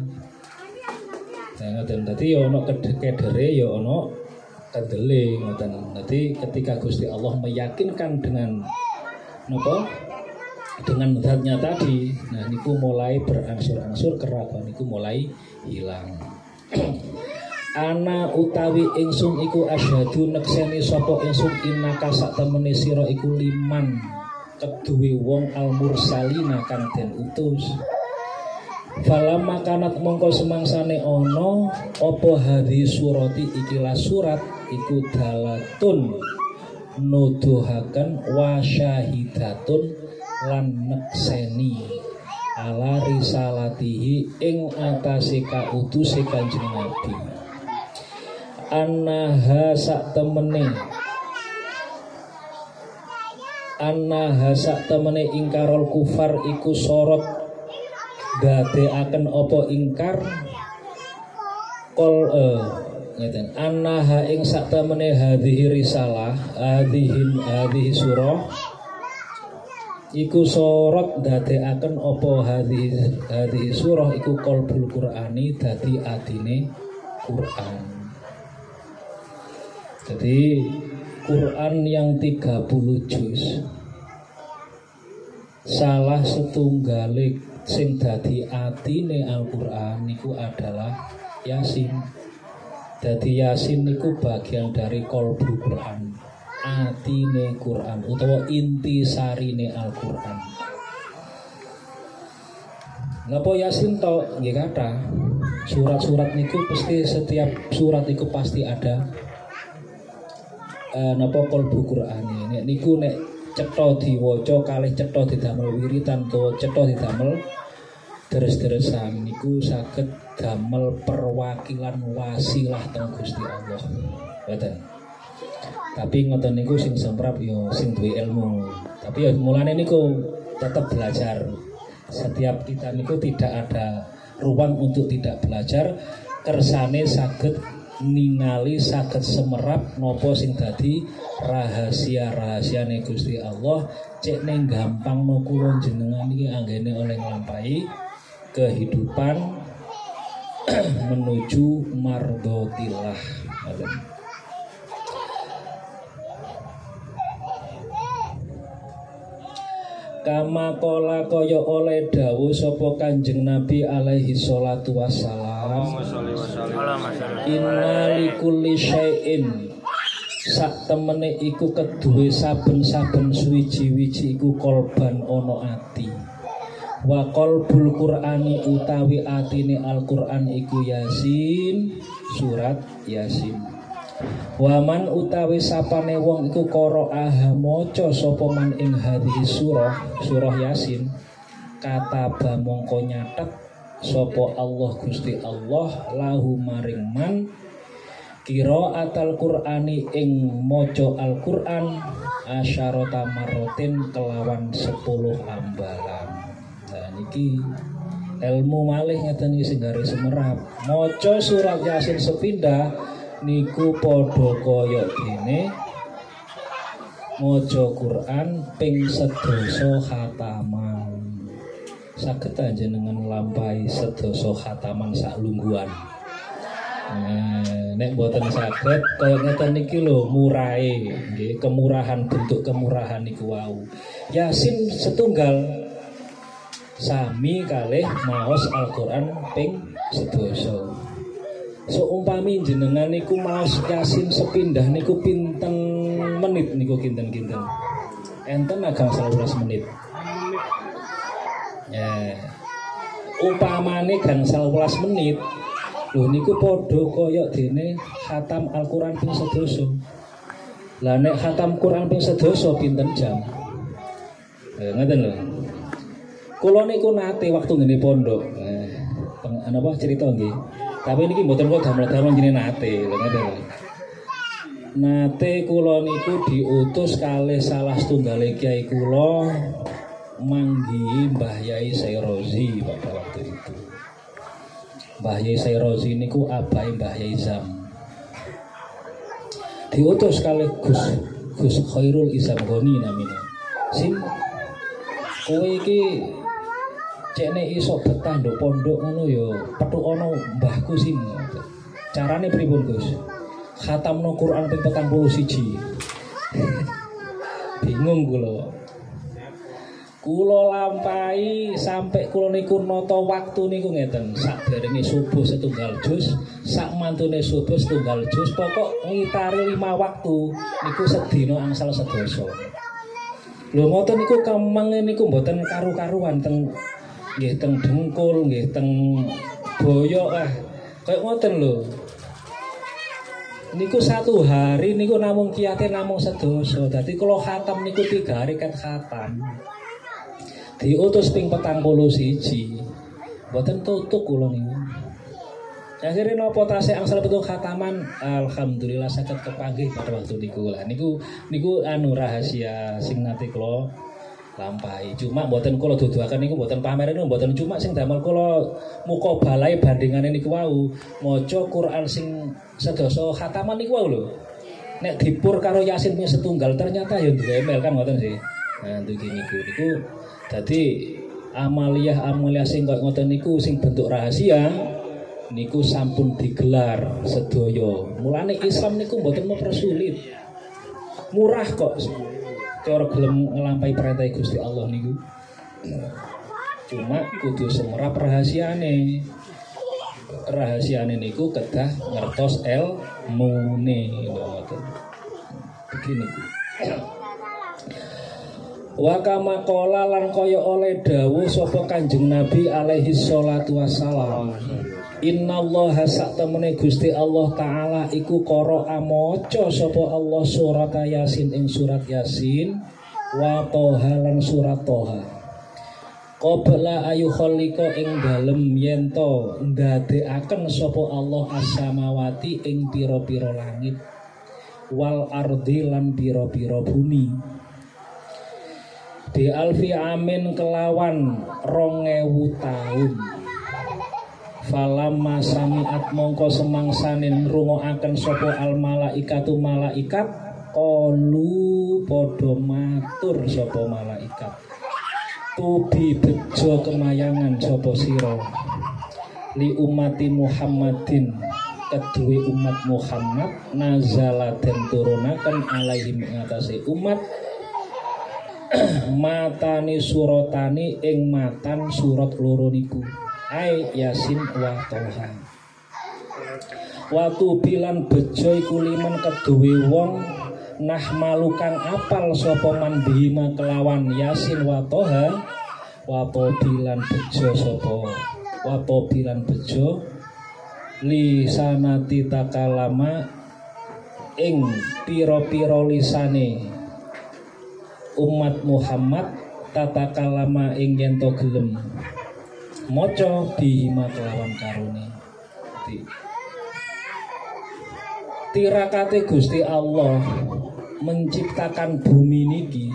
Nah ngoten dadi yo ono kedere yo ono kedele ngoten. Dadi ketika Gusti Allah meyakinkan dengan nopo dengan zatnya tadi nah niku mulai berangsur-angsur keraguan niku mulai hilang ana utawi ingsun iku asyhadu nekseni sapa ingsun innaka sak temene sira iku liman. Keduwe wong al mursalina kang den utus. Falamma kanat mongko semangsane ono opo hadhi surati ikilah surat iku dalatun. Nuduhaken wa syahidatun lan nekseni. Ala risalatihi ing atase kautuse Kanjeng Nabi annaha sak temene annaha sak temene ingkarol kufar iku sorot akan opo ingkar? Kol eh ngeten. Annaha ing sak temene hadhihi risalah hadhihi hadhihi surah iku sorot akan opo hadhi hadhi surah iku kolbul qur'ani dadi adine Quran jadi Quran yang 30 juz salah setunggalik sing dadi atine Al-Qur'an niku adalah Yasin. Dadi Yasin niku bagian dari kolbul Quran atine Quran utawa inti sarine Al-Qur'an. Napa Yasin to nggih kata surat-surat niku pasti setiap surat niku pasti ada uh, napa kalbu Qur'an nek niku nek cetha diwaca kalih cetha didamel wiritan to cetha didamel deres-deresan niku saged damel perwakilan wasilah teng Gusti Allah. Boten tapi ngoten niku sing semprap yo sing duwe ilmu. Tapi yo mulane niku tetap belajar. Setiap kita niku tidak ada ruang untuk tidak belajar. Kersane saged ningali saged semerap nopo sing dadi rahasia-rahasia Gusti Allah. Cek neng gampang no kula jenengan iki anggene oleh nglampahi kehidupan [clears throat] menuju mardotillah kama kola kaya oleh dawu sopo kanjeng Nabi alaihi salatu wassalam. Inna likulli syai'in. Sak temene iku kedue saben-saben suwiji-wiji iku kolban ono ati. Wa qalbul qur'ani utawi atine Al-Qur'an iku Yasin surat Yasin Waman utawi sapane wong iku koro aha maca sapa man ing hadhihi surah surah Yasin kata mongko nyatet sopo Allah Gusti Allah lahu maring man kira atal Qur'ani ing mojo Al-Qur'an asyarota marotin kelawan sepuluh ambalan. Nah niki ilmu malih ngeten iki garis semerap maca surat yasin sepindah niku padha kaya dene maca Quran ping sedasa khataman saged dengan nglampahi sedasa khataman sak Nah, nek boten saged kaya ngeten niki lho murahe nggih kemurahan bentuk kemurahan niku wau. Yasin setunggal sami kalih maos Al-Qur'an ping sedasa. So umpami jenengan niku maos Yasin sepindah niku pinten menit niku kinten-kinten. Enten agang 11 menit. Ya. Upamane gang 11 menit Lho niku padha kaya dene khatam Al-Qur'an ping sedasa. Lah nek khatam Qur'an ping sedasa pinten jam? Eh, ngeten lho. Kula niku nate waktu ngene pondok. Eh, apa cerita nggih. Tapi niki mboten kok damel-damel jenenge nate, lho. Nate kula niku diutus kalih salah setunggale kiai kula manggi Mbah Yai Sayrozi pada waktu itu. Mbah Yai Sayrozi niku abai Mbah Yai Zam. Diutus kalih Gus Gus Khairul Isam Goni namanya. Sim kowe iki cekne iso betah nduk pondok ngono ya petuk ana mbahku sing carane pripun Gus? Khatamno Quran ping 41 [laughs] bingung kula. Kula lampahi sampai kula niku nata waktu niku ngeten. Saderenge subuh setunggal jus sak mantune subuh setunggal jus pokok ngitari lima waktu niku sedina angsal sedasa. Lho ngoten niku kemeng niku mboten karu-karuan teng nggih teng dengkul nggih teng boyok ah. Kayak ngoten lho. Niku satu hari niku namung kiate namung sedoso dadi kalau khatam niku tiga hari kan khatam. Diutus ping petang puluh siji. Boten tutup kula niku. Akhirnya nopo tase angsal betul khataman? Alhamdulillah sakit kepanggih pada waktu niku lah. Niku niku anu rahasia sing nate kula lampahi. Cuma mboten kula duduaken niku mboten pamer niku mboten cuma sing damel kula muka balai bandingane niku wau maca Quran sing sedasa khataman niku wau lho. Nek dipur karo Yasin ping setunggal ternyata ya emel kan ngoten sih. Nah, ndugi niku niku dadi amaliyah sing kok ngoten niku sing bentuk rahasia niku sampun digelar sedaya. Mulane Islam niku mboten mempersulit. Murah kok cara gelem nglampahi perintah Gusti Allah niku. Cuma kudu semerap rahasiane. Rahasiane niku kedah ngertos el mune. Begini. Wa kama qala lan kaya oleh dawuh sapa Kanjeng Nabi alaihi salatu wassalam. Inna Allah sak temene Gusti Allah Ta'ala iku koro amoco sopo Allah surat Yasin ing surat Yasin wa toha lan surat toha. Qobla ayu kholika ing dalem yento ndadekaken sopo Allah as-samawati ing piro-piro langit wal ardi lan piro-piro bumi. Di alfi amin kelawan rongewu tahun Falamma sami'at mongko semangsanin rungoaken sapa al malaikatu malaikat qalu padha matur sapa malaikat. Tubi bejo kemayangan sapa sira? Li umati Muhammadin kedue umat Muhammad nazala den turunaken alaihim ngatasi umat. [clears throat] Matani suratani ing matan surat loro niku ai yasin wa toha Watu bilan bejo iku liman keduwe wong nah malukan apal sapa man bima kelawan yasin wa toha wato bilan bejo sapa? Wato bilan bejo? Li sanati takalama ing piro-piro lisane. Umat Muhammad tata kalama ing yen to gelem maca bihima kelawan karone tirakate Gusti Allah menciptakan bumi niki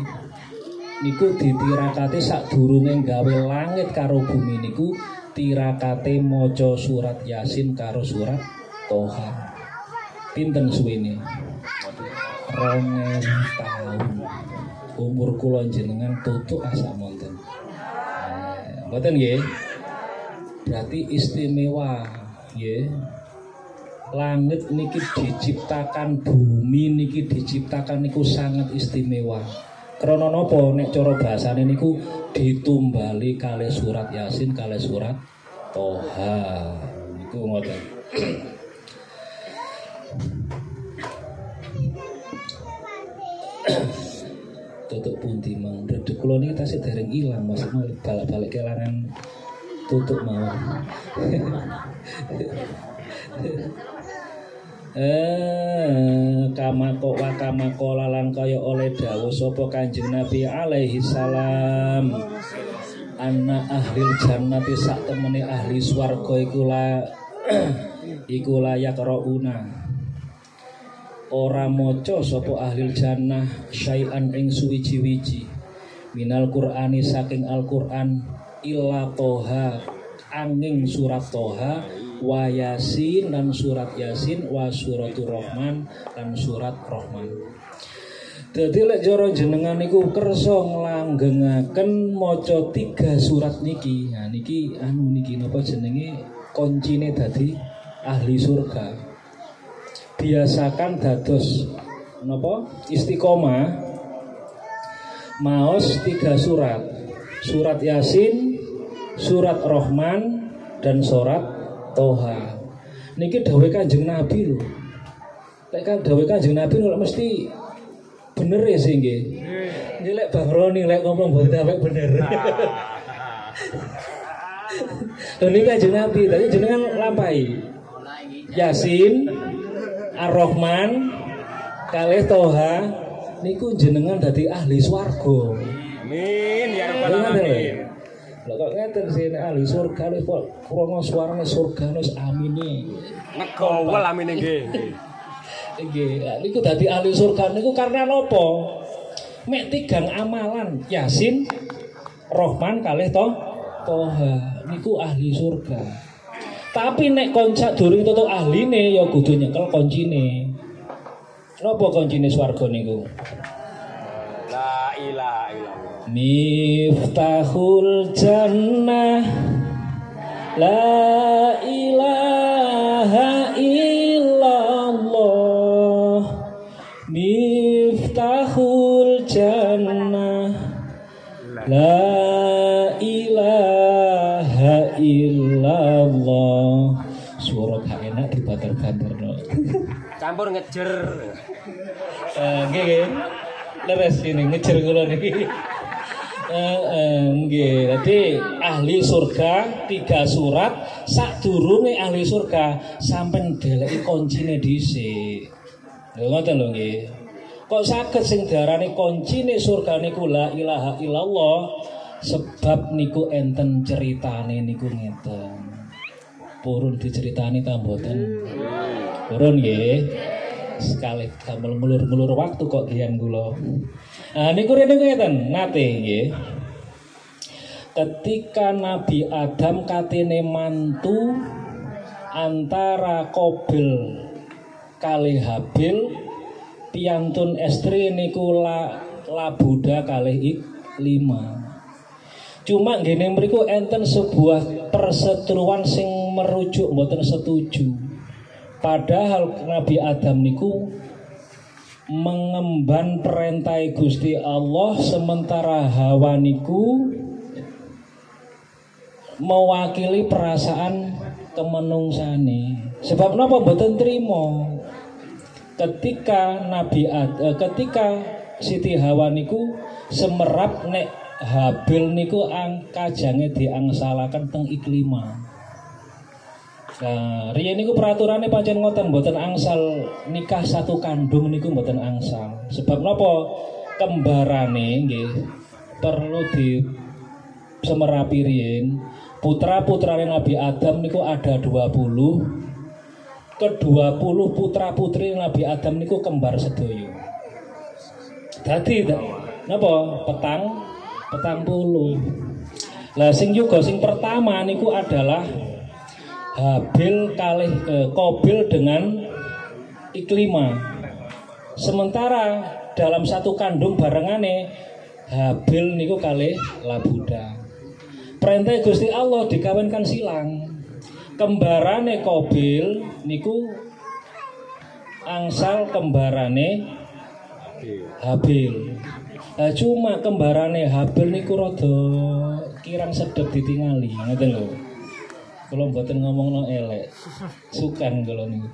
niku ditirakate sadurunge gawe langit karo bumi niku tirakate maca surat Yasin karo surat Toha. Pinten suwene? Rongen tahun umur kula jenengan tutuk asa monten eh, mboten nggih berarti istimewa nggih langit niki diciptakan bumi niki diciptakan niku sangat istimewa. Krono nopo nek cara bahasane niku? Ditumbali kali surat Yasin kali surat Toha. Niku ngoten. Tutup pundi mang? Redek kula niki tasih dereng Mas. Balik-balik kelangan tutup mau Eh, kamako wa kamako lalan kaya oleh dawuh sapa Kanjeng Nabi alaihi salam. Anak ahli jannati sak temene ahli swarga iku la [clears throat] iku layak rauna. Ora maca sapa ahli jannah syai'an ing suwiji-wiji minal Qur'ani saking Al-Qur'an illa toha angin surat toha wa yasin dan surat yasin wa suratul rahman dan surat rahman Jadi lek joro jenengan niku kersa nglanggengaken maca tiga surat niki. Nah niki anu niki napa jenenge koncine dadi ahli surga. Biasakan dados napa istiqomah maos tiga surat. Surat Yasin, surat Rahman dan surat Toha. Niki dawuh Kanjeng Nabi lho. Lek kan dawuh Kanjeng Nabi lho mesti bener ya sih nggih. Nggih lek Bang Roni lek ngomong mboten awake bener. [laughs] Lho niki Kanjeng Nabi tadi jenengan lampahi. Yasin, Ar-Rahman, kalih Toha niku jenengan dadi ahli swarga. Amin ya rabbal Bener, alamin. Lho kok ngeten sih nek ahli surga nek kok krungu suarane surga wis amine. Ngegowel amin nggih. [laughs] Nggih, niku dadi ahli surga niku karena nopo? Mek tigang amalan Yasin, Rohman kalih toh Toha niku ahli surga. Tapi nek konca durung tutuk ahline ya kudu nyekel kuncine. Napa kuncine swarga niku? La ilaha illallah. Miftahul jannah La ilaha illallah Miftahul jannah La ilaha illallah Suara gak enak dibater-bater no. Campur ngejer. Eh, nggih nggih. Leres ini ngejer kula niki. Eh, eh, nggih. Dadi ahli surga tiga surat sadurunge ahli surga sampai deleki kuncine dhisik. Lho ngoten lho nggih. Kok saged sing diarani kuncine surga niku la ilaha illallah sebab niku enten ceritane niku ngeten. Purun diceritani ta mboten? Purun nggih sekali damel ngulur-ngulur waktu kok gian kula. Nah niku rene ngeten nate nggih. Ketika Nabi Adam katene mantu antara Kobil kali Habil piantun estri niku la labuda kali lima. Cuma gini mriku enten sebuah perseteruan sing merujuk mboten setuju. Padahal Nabi Adam niku mengemban perintah Gusti Allah sementara Hawa niku mewakili perasaan kemenungsane. Sebab napa mboten trimo? Ketika Nabi Ad, eh, ketika Siti Hawa niku semerap nek Habil niku angka jange diangsalaken teng iklima. Nah, riyen niku peraturannya pancen ngoten mboten angsal nikah satu kandung niku mboten angsal. Sebab napa kembarane nggih perlu di semerapi riyen. Putra putra Nabi Adam niku ada 20 ke 20 putra putri Nabi Adam niku kembar sedoyo dadi napa? Petang petang puluh. Lah sing juga sing pertama niku adalah Habil kalih eh, Kobil dengan Iklima. Sementara dalam satu kandung barengane Habil niku kalih Labuda. Perintah Gusti Allah dikawinkan silang. Kembarane Kobil niku angsal kembarane Habil. Cuma kembarane Habil niku rada kirang sedep ditingali, ngoten lho. Kalau mboten ngomong no elek, sukan kalau niku.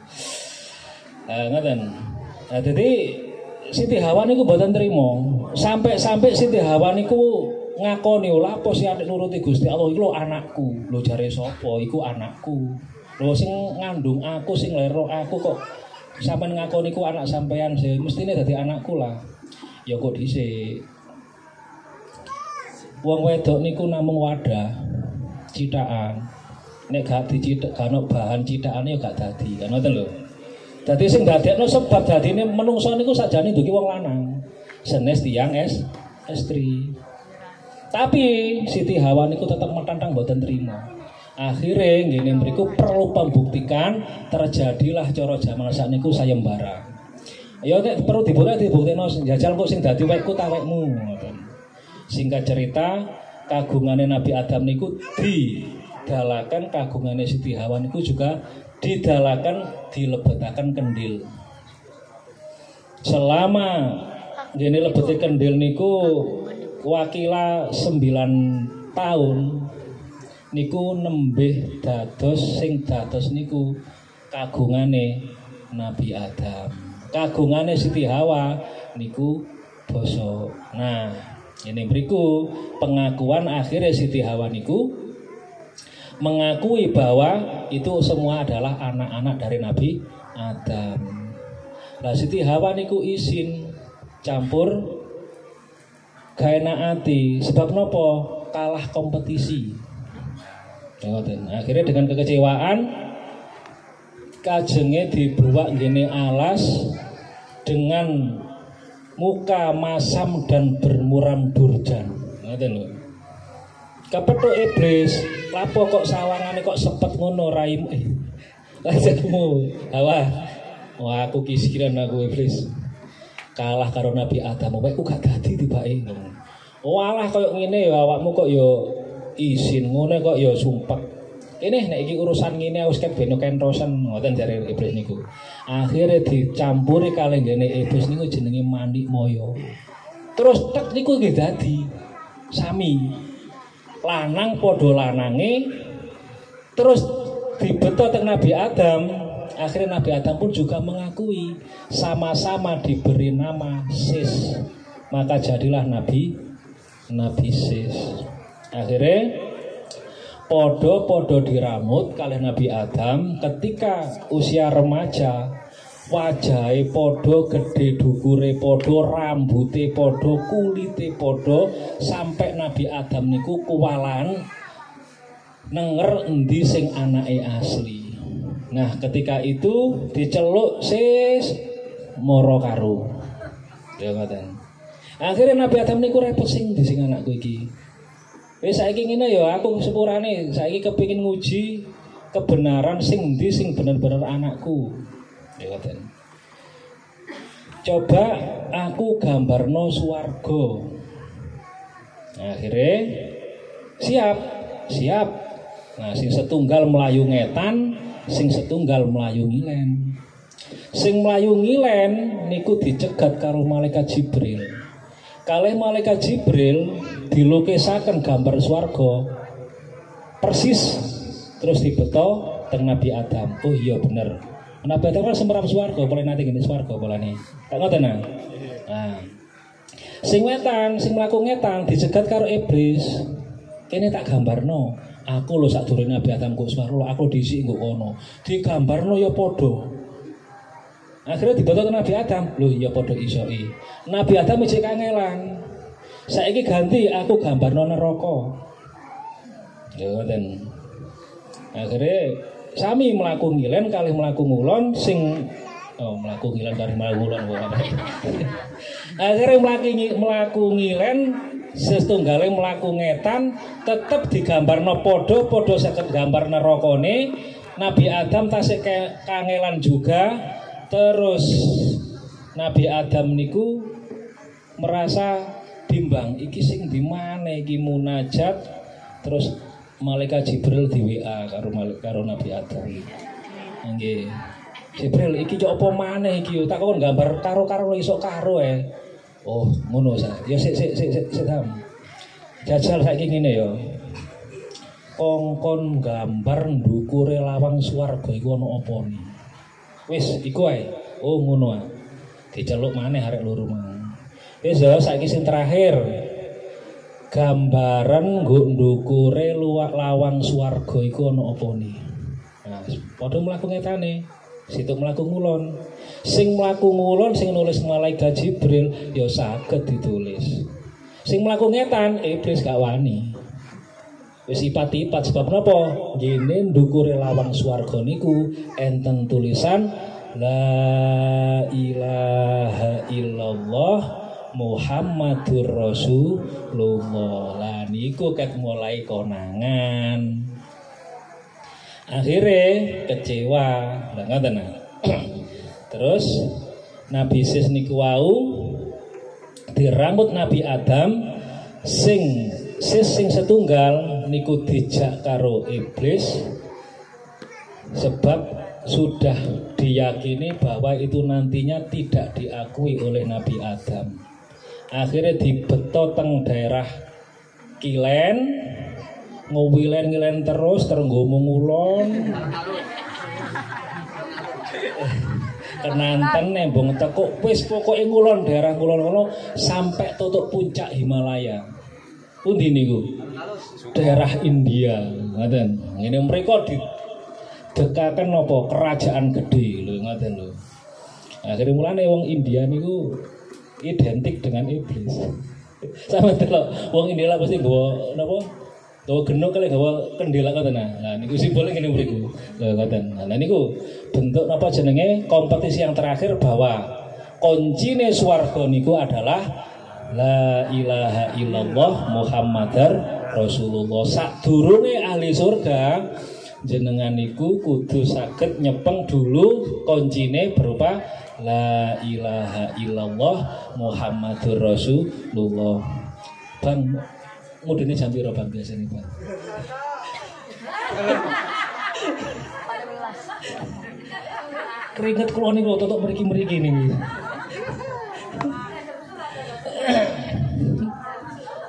Nah, ngoten. Nah, jadi Siti Hawa niku mboten trimo. Sampai-sampai Siti Hawa niku ngakoni lha apa sih adik nuruti Gusti Allah iku lho anakku. Lho jare sapa? Iku anakku. Lho sing ngandung aku sing lero aku kok sampean ngakoni ku anak sampean sih mestine dadi anakku lah. Ya kok dhisik. Wong wedok niku namung wadah citaan. Nek gak dicitak gak ono bahan citakane ya gak dadi. Kan ngoten lho. Dadi sing dadekno sebab dadine menungso niku sakjane duki wong lanang. Senes tiang es estri. Tapi Siti Hawa niku tetap metantang mboten terima. Akhirnya ngene mriku perlu pembuktikan terjadilah cara jaman sakniku sayembara. Ya nek perlu dibuktikan dibuktekno jajal kok sing dadi wekku ta wekmu ngoten. Singkat cerita kagungane Nabi Adam niku didalakan kagungane Siti Hawa niku juga didalakan dilebetaken kendil. Selama gini lebeti kendil niku wakila 9 tahun niku nembih dados sing dados niku kagungane Nabi Adam. Kagungane Siti Hawa niku basa. Nah, ini beriku pengakuan akhirnya Siti Hawa niku mengakui bahwa itu semua adalah anak-anak dari Nabi Adam. Lah Siti Hawa niku izin campur gaena ati sebab nopo kalah kompetisi. Akhirnya dengan kekecewaan kajenge dibuat gini alas dengan muka masam dan bermuram durjan. Ngoten lho. Kepethuk iblis, lapo kok sawangane kok sepet ngono raimu eh. Lajakmu, hawa. Wah, aku kisiran aku iblis. Kalah karo Nabi Adam, kowe gak dadi tibake. Oh alah koyo ngene ya awakmu kok ya izin ngono kok ya sumpah. Ini nek iki urusan ngene wis ket beno kentosen ngoten jare iblis niku. Akhirnya dicampuri kalih ngene iblis niku jenenge mandi moyo. Terus tek niku nggih dadi sami. Lanang padha lanange terus dibeto teng Nabi Adam. Akhirnya Nabi Adam pun juga mengakui sama-sama diberi nama Sis. Maka jadilah Nabi Nabi Sis. Akhirnya podo-podo diramut kalian Nabi Adam ketika usia remaja wajahnya podo gede dukure podo rambute podo kulite podo sampai Nabi Adam niku kuwalan nenger endi sing anake asli. Nah ketika itu diceluk sis moro karo. Ya ngoten. Akhirnya Nabi Adam niku repot sing di sing anakku iki? Wis saiki ngene ya aku sepurane saiki kepengin nguji kebenaran sing ndi sing bener-bener anakku. Ya. Coba aku gambarno swarga. Nah, akhirnya siap, siap. Nah, sing setunggal melayu ngetan, sing setunggal melayu ngilen. Sing melayu ngilen niku dicegat karo malaikat Jibril. Kalih malaikat Jibril dilukisaken gambar swarga persis terus dibeto teng Nabi Adam. Oh iya bener. Nabi Adam kan semeram swarga, boleh nanti gini swarga boleh nih. Tak ngoten nah. Nah. Sing wetan, sing mlaku ngetan dicegat karo iblis. Kene tak gambarno. Aku lho sak durung Nabi Adam kok swarga, aku diisi nggo kono. Digambarno ya padha. Akhirnya dibeto Nabi Adam, lho ya padha isoki. Nabi Adam isih kangelan. Saiki ganti aku gambarno neraka. Ya ngoten. Akhirnya sami melaku ngilen kali melaku ngulon sing oh melaku ngilen kali melaku ngulon. [laughs] Akhirnya melaku melaku ngilen setunggale melaku ngetan tetep digambarno podo podo seket gambar nerakane Nabi Adam tasik kangelan juga. Terus Nabi Adam niku merasa bimbang iki sing di mana? Iki munajat. Terus malaikat Jibril di WA karo karo Nabi Adam. Nggih. Jibril iki kok apa maneh iki? Tak kon gambar karo-karo iso karo e oh ngono sa. Ya sik sik sik sik sik Sam. jajal saiki ngene ya kongkon gambar ndukure lawang swarga iku ana apa ni? Wis iku ae. Oh ngono ae. Diceluk maneh arek loro mang. Wis ya saiki sing terakhir gambaran nggo ndukure luwak lawang swarga iku ana apa ni? Nah padha mlaku ngetane situ mlaku ngulon. Sing mlaku ngulon sing nulis malaikat Jibril ya saged ditulis. Sing mlaku ngetan iblis gak wani. Wis ipat-ipat sebab napa? Gene ndukure lawang swarga niku enten tulisan la ilaha illallah Muhammadur Rasulullah. Lah niku ket mulai konangan. Akhirnya kecewa. Lah ngoten [clears throat] terus Nabi Sis niku wau dirambut Nabi Adam sing sis sing setunggal niku dijak karo iblis sebab sudah diyakini bahwa itu nantinya tidak diakui oleh Nabi Adam akhirnya dibeto teng daerah Kilen ngewilen-ngilen terus terenggomo ngulon kenanten [laughs] nembong teko wis pokoke ngulon daerah ngulon kono sampai tutup puncak Himalaya. Pundi niku? Daerah India ngoten. Ngene mereka di dekaken apa? Kerajaan gede lho ngoten lho. Akhirnya mulane wong India niku identik dengan iblis sama delok wong India lah pasti nggawa napa Gawa genuk kali gawa kendela ngoten nah. Nah niku simbolnya ngene mriku. Lho ngoten. Niku bentuk apa jenenge kompetisi yang terakhir bahwa kuncine swarga niku adalah la ilaha illallah Muhammadar Rasulullah. Sadurunge ahli surga jenengan niku kudu saged nyepeng dulu kuncine berupa la ilaha illallah Muhammadur Rasulullah. Bang mudine jam piro bang biasanya bang? Keringet keluar nih kalau tutup meriki-meriki nih.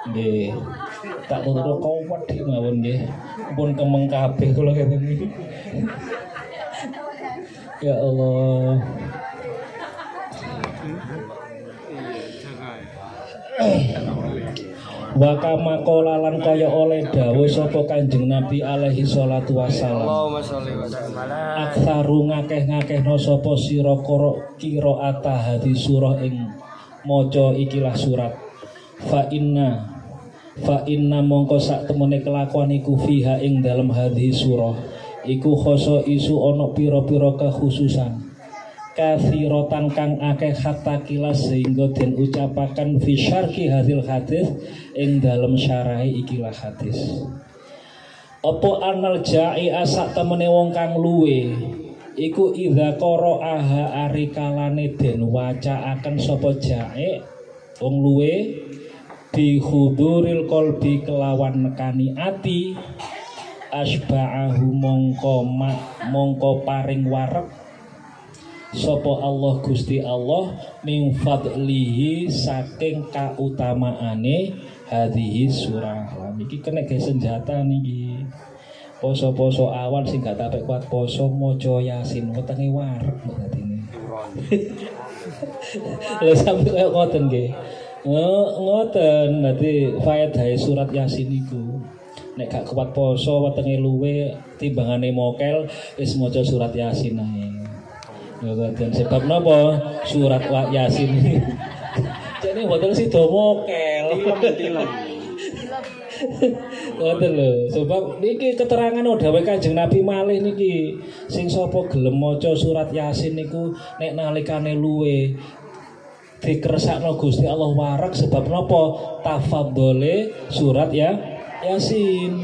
Nggih. Tak kau wedi mawon nggih. Pun kemeng kabeh kula ngeten. Ya Allah. Wa kama qala lan kaya oleh dawuh sapa Kanjeng Nabi alaihi salatu wassalam. Allahumma sholli wa sallim ala Aksaru ngakeh-ngakehno sapa sira qiraata hadis surah ing maca ikilah surat. Fa inna fa inna mongko sak temene kelakuan iku fiha ing dalam hadis surah iku khoso isu ana pira-pira kekhususan kathirotan kang akeh kata kilas sehingga den ucapakan fi syarki hadil hadis ing dalam syarahi ikilah hadis. Apa anal ja'i asak temene wong kang luwe? Iku idza qara'aha ari kalane den wacaaken sapa ja'i wong luwe bi huduril qalbi kelawan nekani ati asba'ahu mongko mongko paring warep sapa Allah Gusti Allah min fadlihi saking kautamaane hadhihi surah. Lah iki kena ge senjata niki. Poso-poso awan sing gak tapek kuat poso maca yasin. Wetenge warep dadine lha sampe ngoten nggih. Ngo- ngoten dadi faedah surat yasin iku. Nek gak kuat poso wetenge luwe timbangane mokel wis maca surat yasin ae Ngoten sebab napa surat wa yasin ini. [laughs] Jadi boten sida mokel tilem Ngoten [laughs] lho, sebab niki keterangan dawuh Kanjeng Nabi malih niki. Sing sapa gelem maca surat Yasin niku nek nalikane luwe. Dikersakno Gusti Allah warak sebab napa tafadhole surat ya Yasin.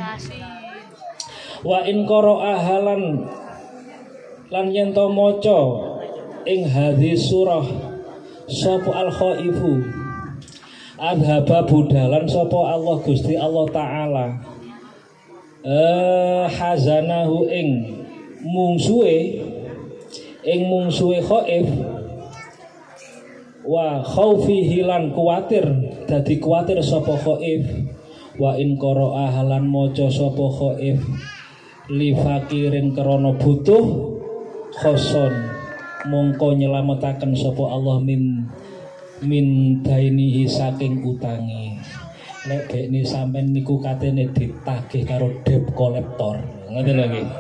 Wa in qara'a halan lan yen to maca ing hadis surah sapa al khaifu adhaba budalan sapa Allah Gusti Allah taala. Eh hazanahu ing mungsuhe ing mungsuhe khaif. Wa khaufi hilan kuatir dadi kuatir sapa khaif. Wa in qara'a halan maca sapa khaif. Li fakirin krana butuh khoson mongko nyelametaken sapa Allah min min dainihi saking utangi nek dekne sampean niku katene ditagih karo debt collector ngoten lho nggih [laughs]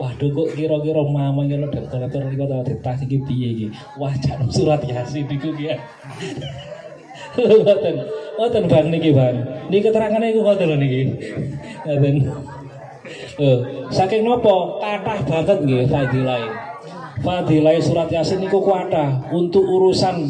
Waduh kok kira-kira mama ngono debt collector niku ta ditagih iki piye iki wah jan surat yasin niku dia [laughs] Ngoten. Ngoten Bang niki Bang. Niki keterangane iku ngoten lho niki. Ngoten. Eh, saking nopo? Kathah banget nggih fadilah. Fadilah surat Yasin niku kuatah untuk urusan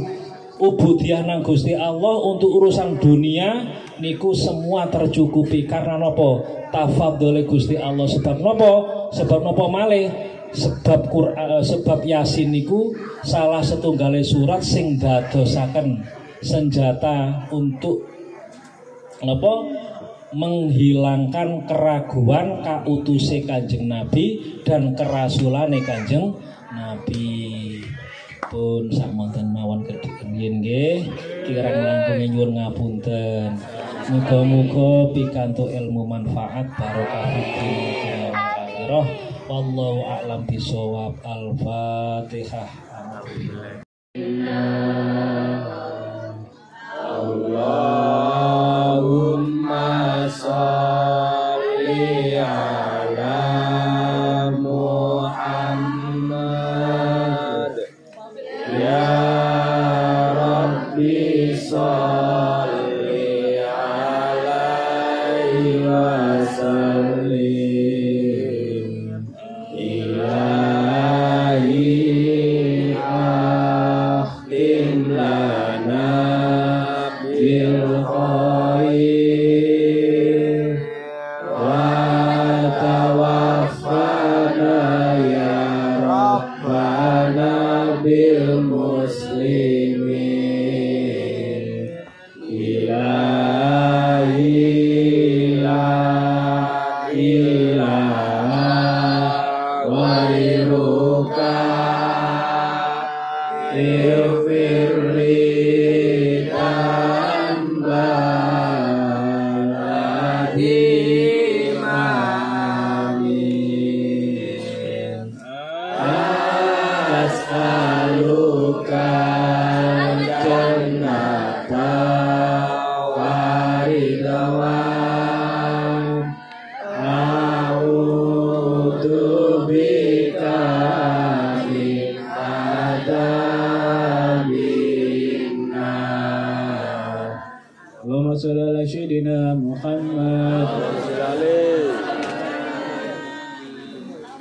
ubudiah nang Gusti Allah untuk urusan dunia niku semua tercukupi. Karena nopo? Tafadhole Gusti Allah. Sebab nopo? Sebab nopo malih? Sebab Quran sebab Yasin niku salah setunggale surat sing dadosaken senjata untuk apa menghilangkan keraguan kautuse kanjeng Nabi dan kerasulane kanjeng Nabi. Pun samonten mawon kedhiyen nggih kirang langkung nyuwun ngapunten. Muga-muga pikantuk ilmu manfaat barokah fiddin roh. Wallahu a'lam bisawab. Al-fatihah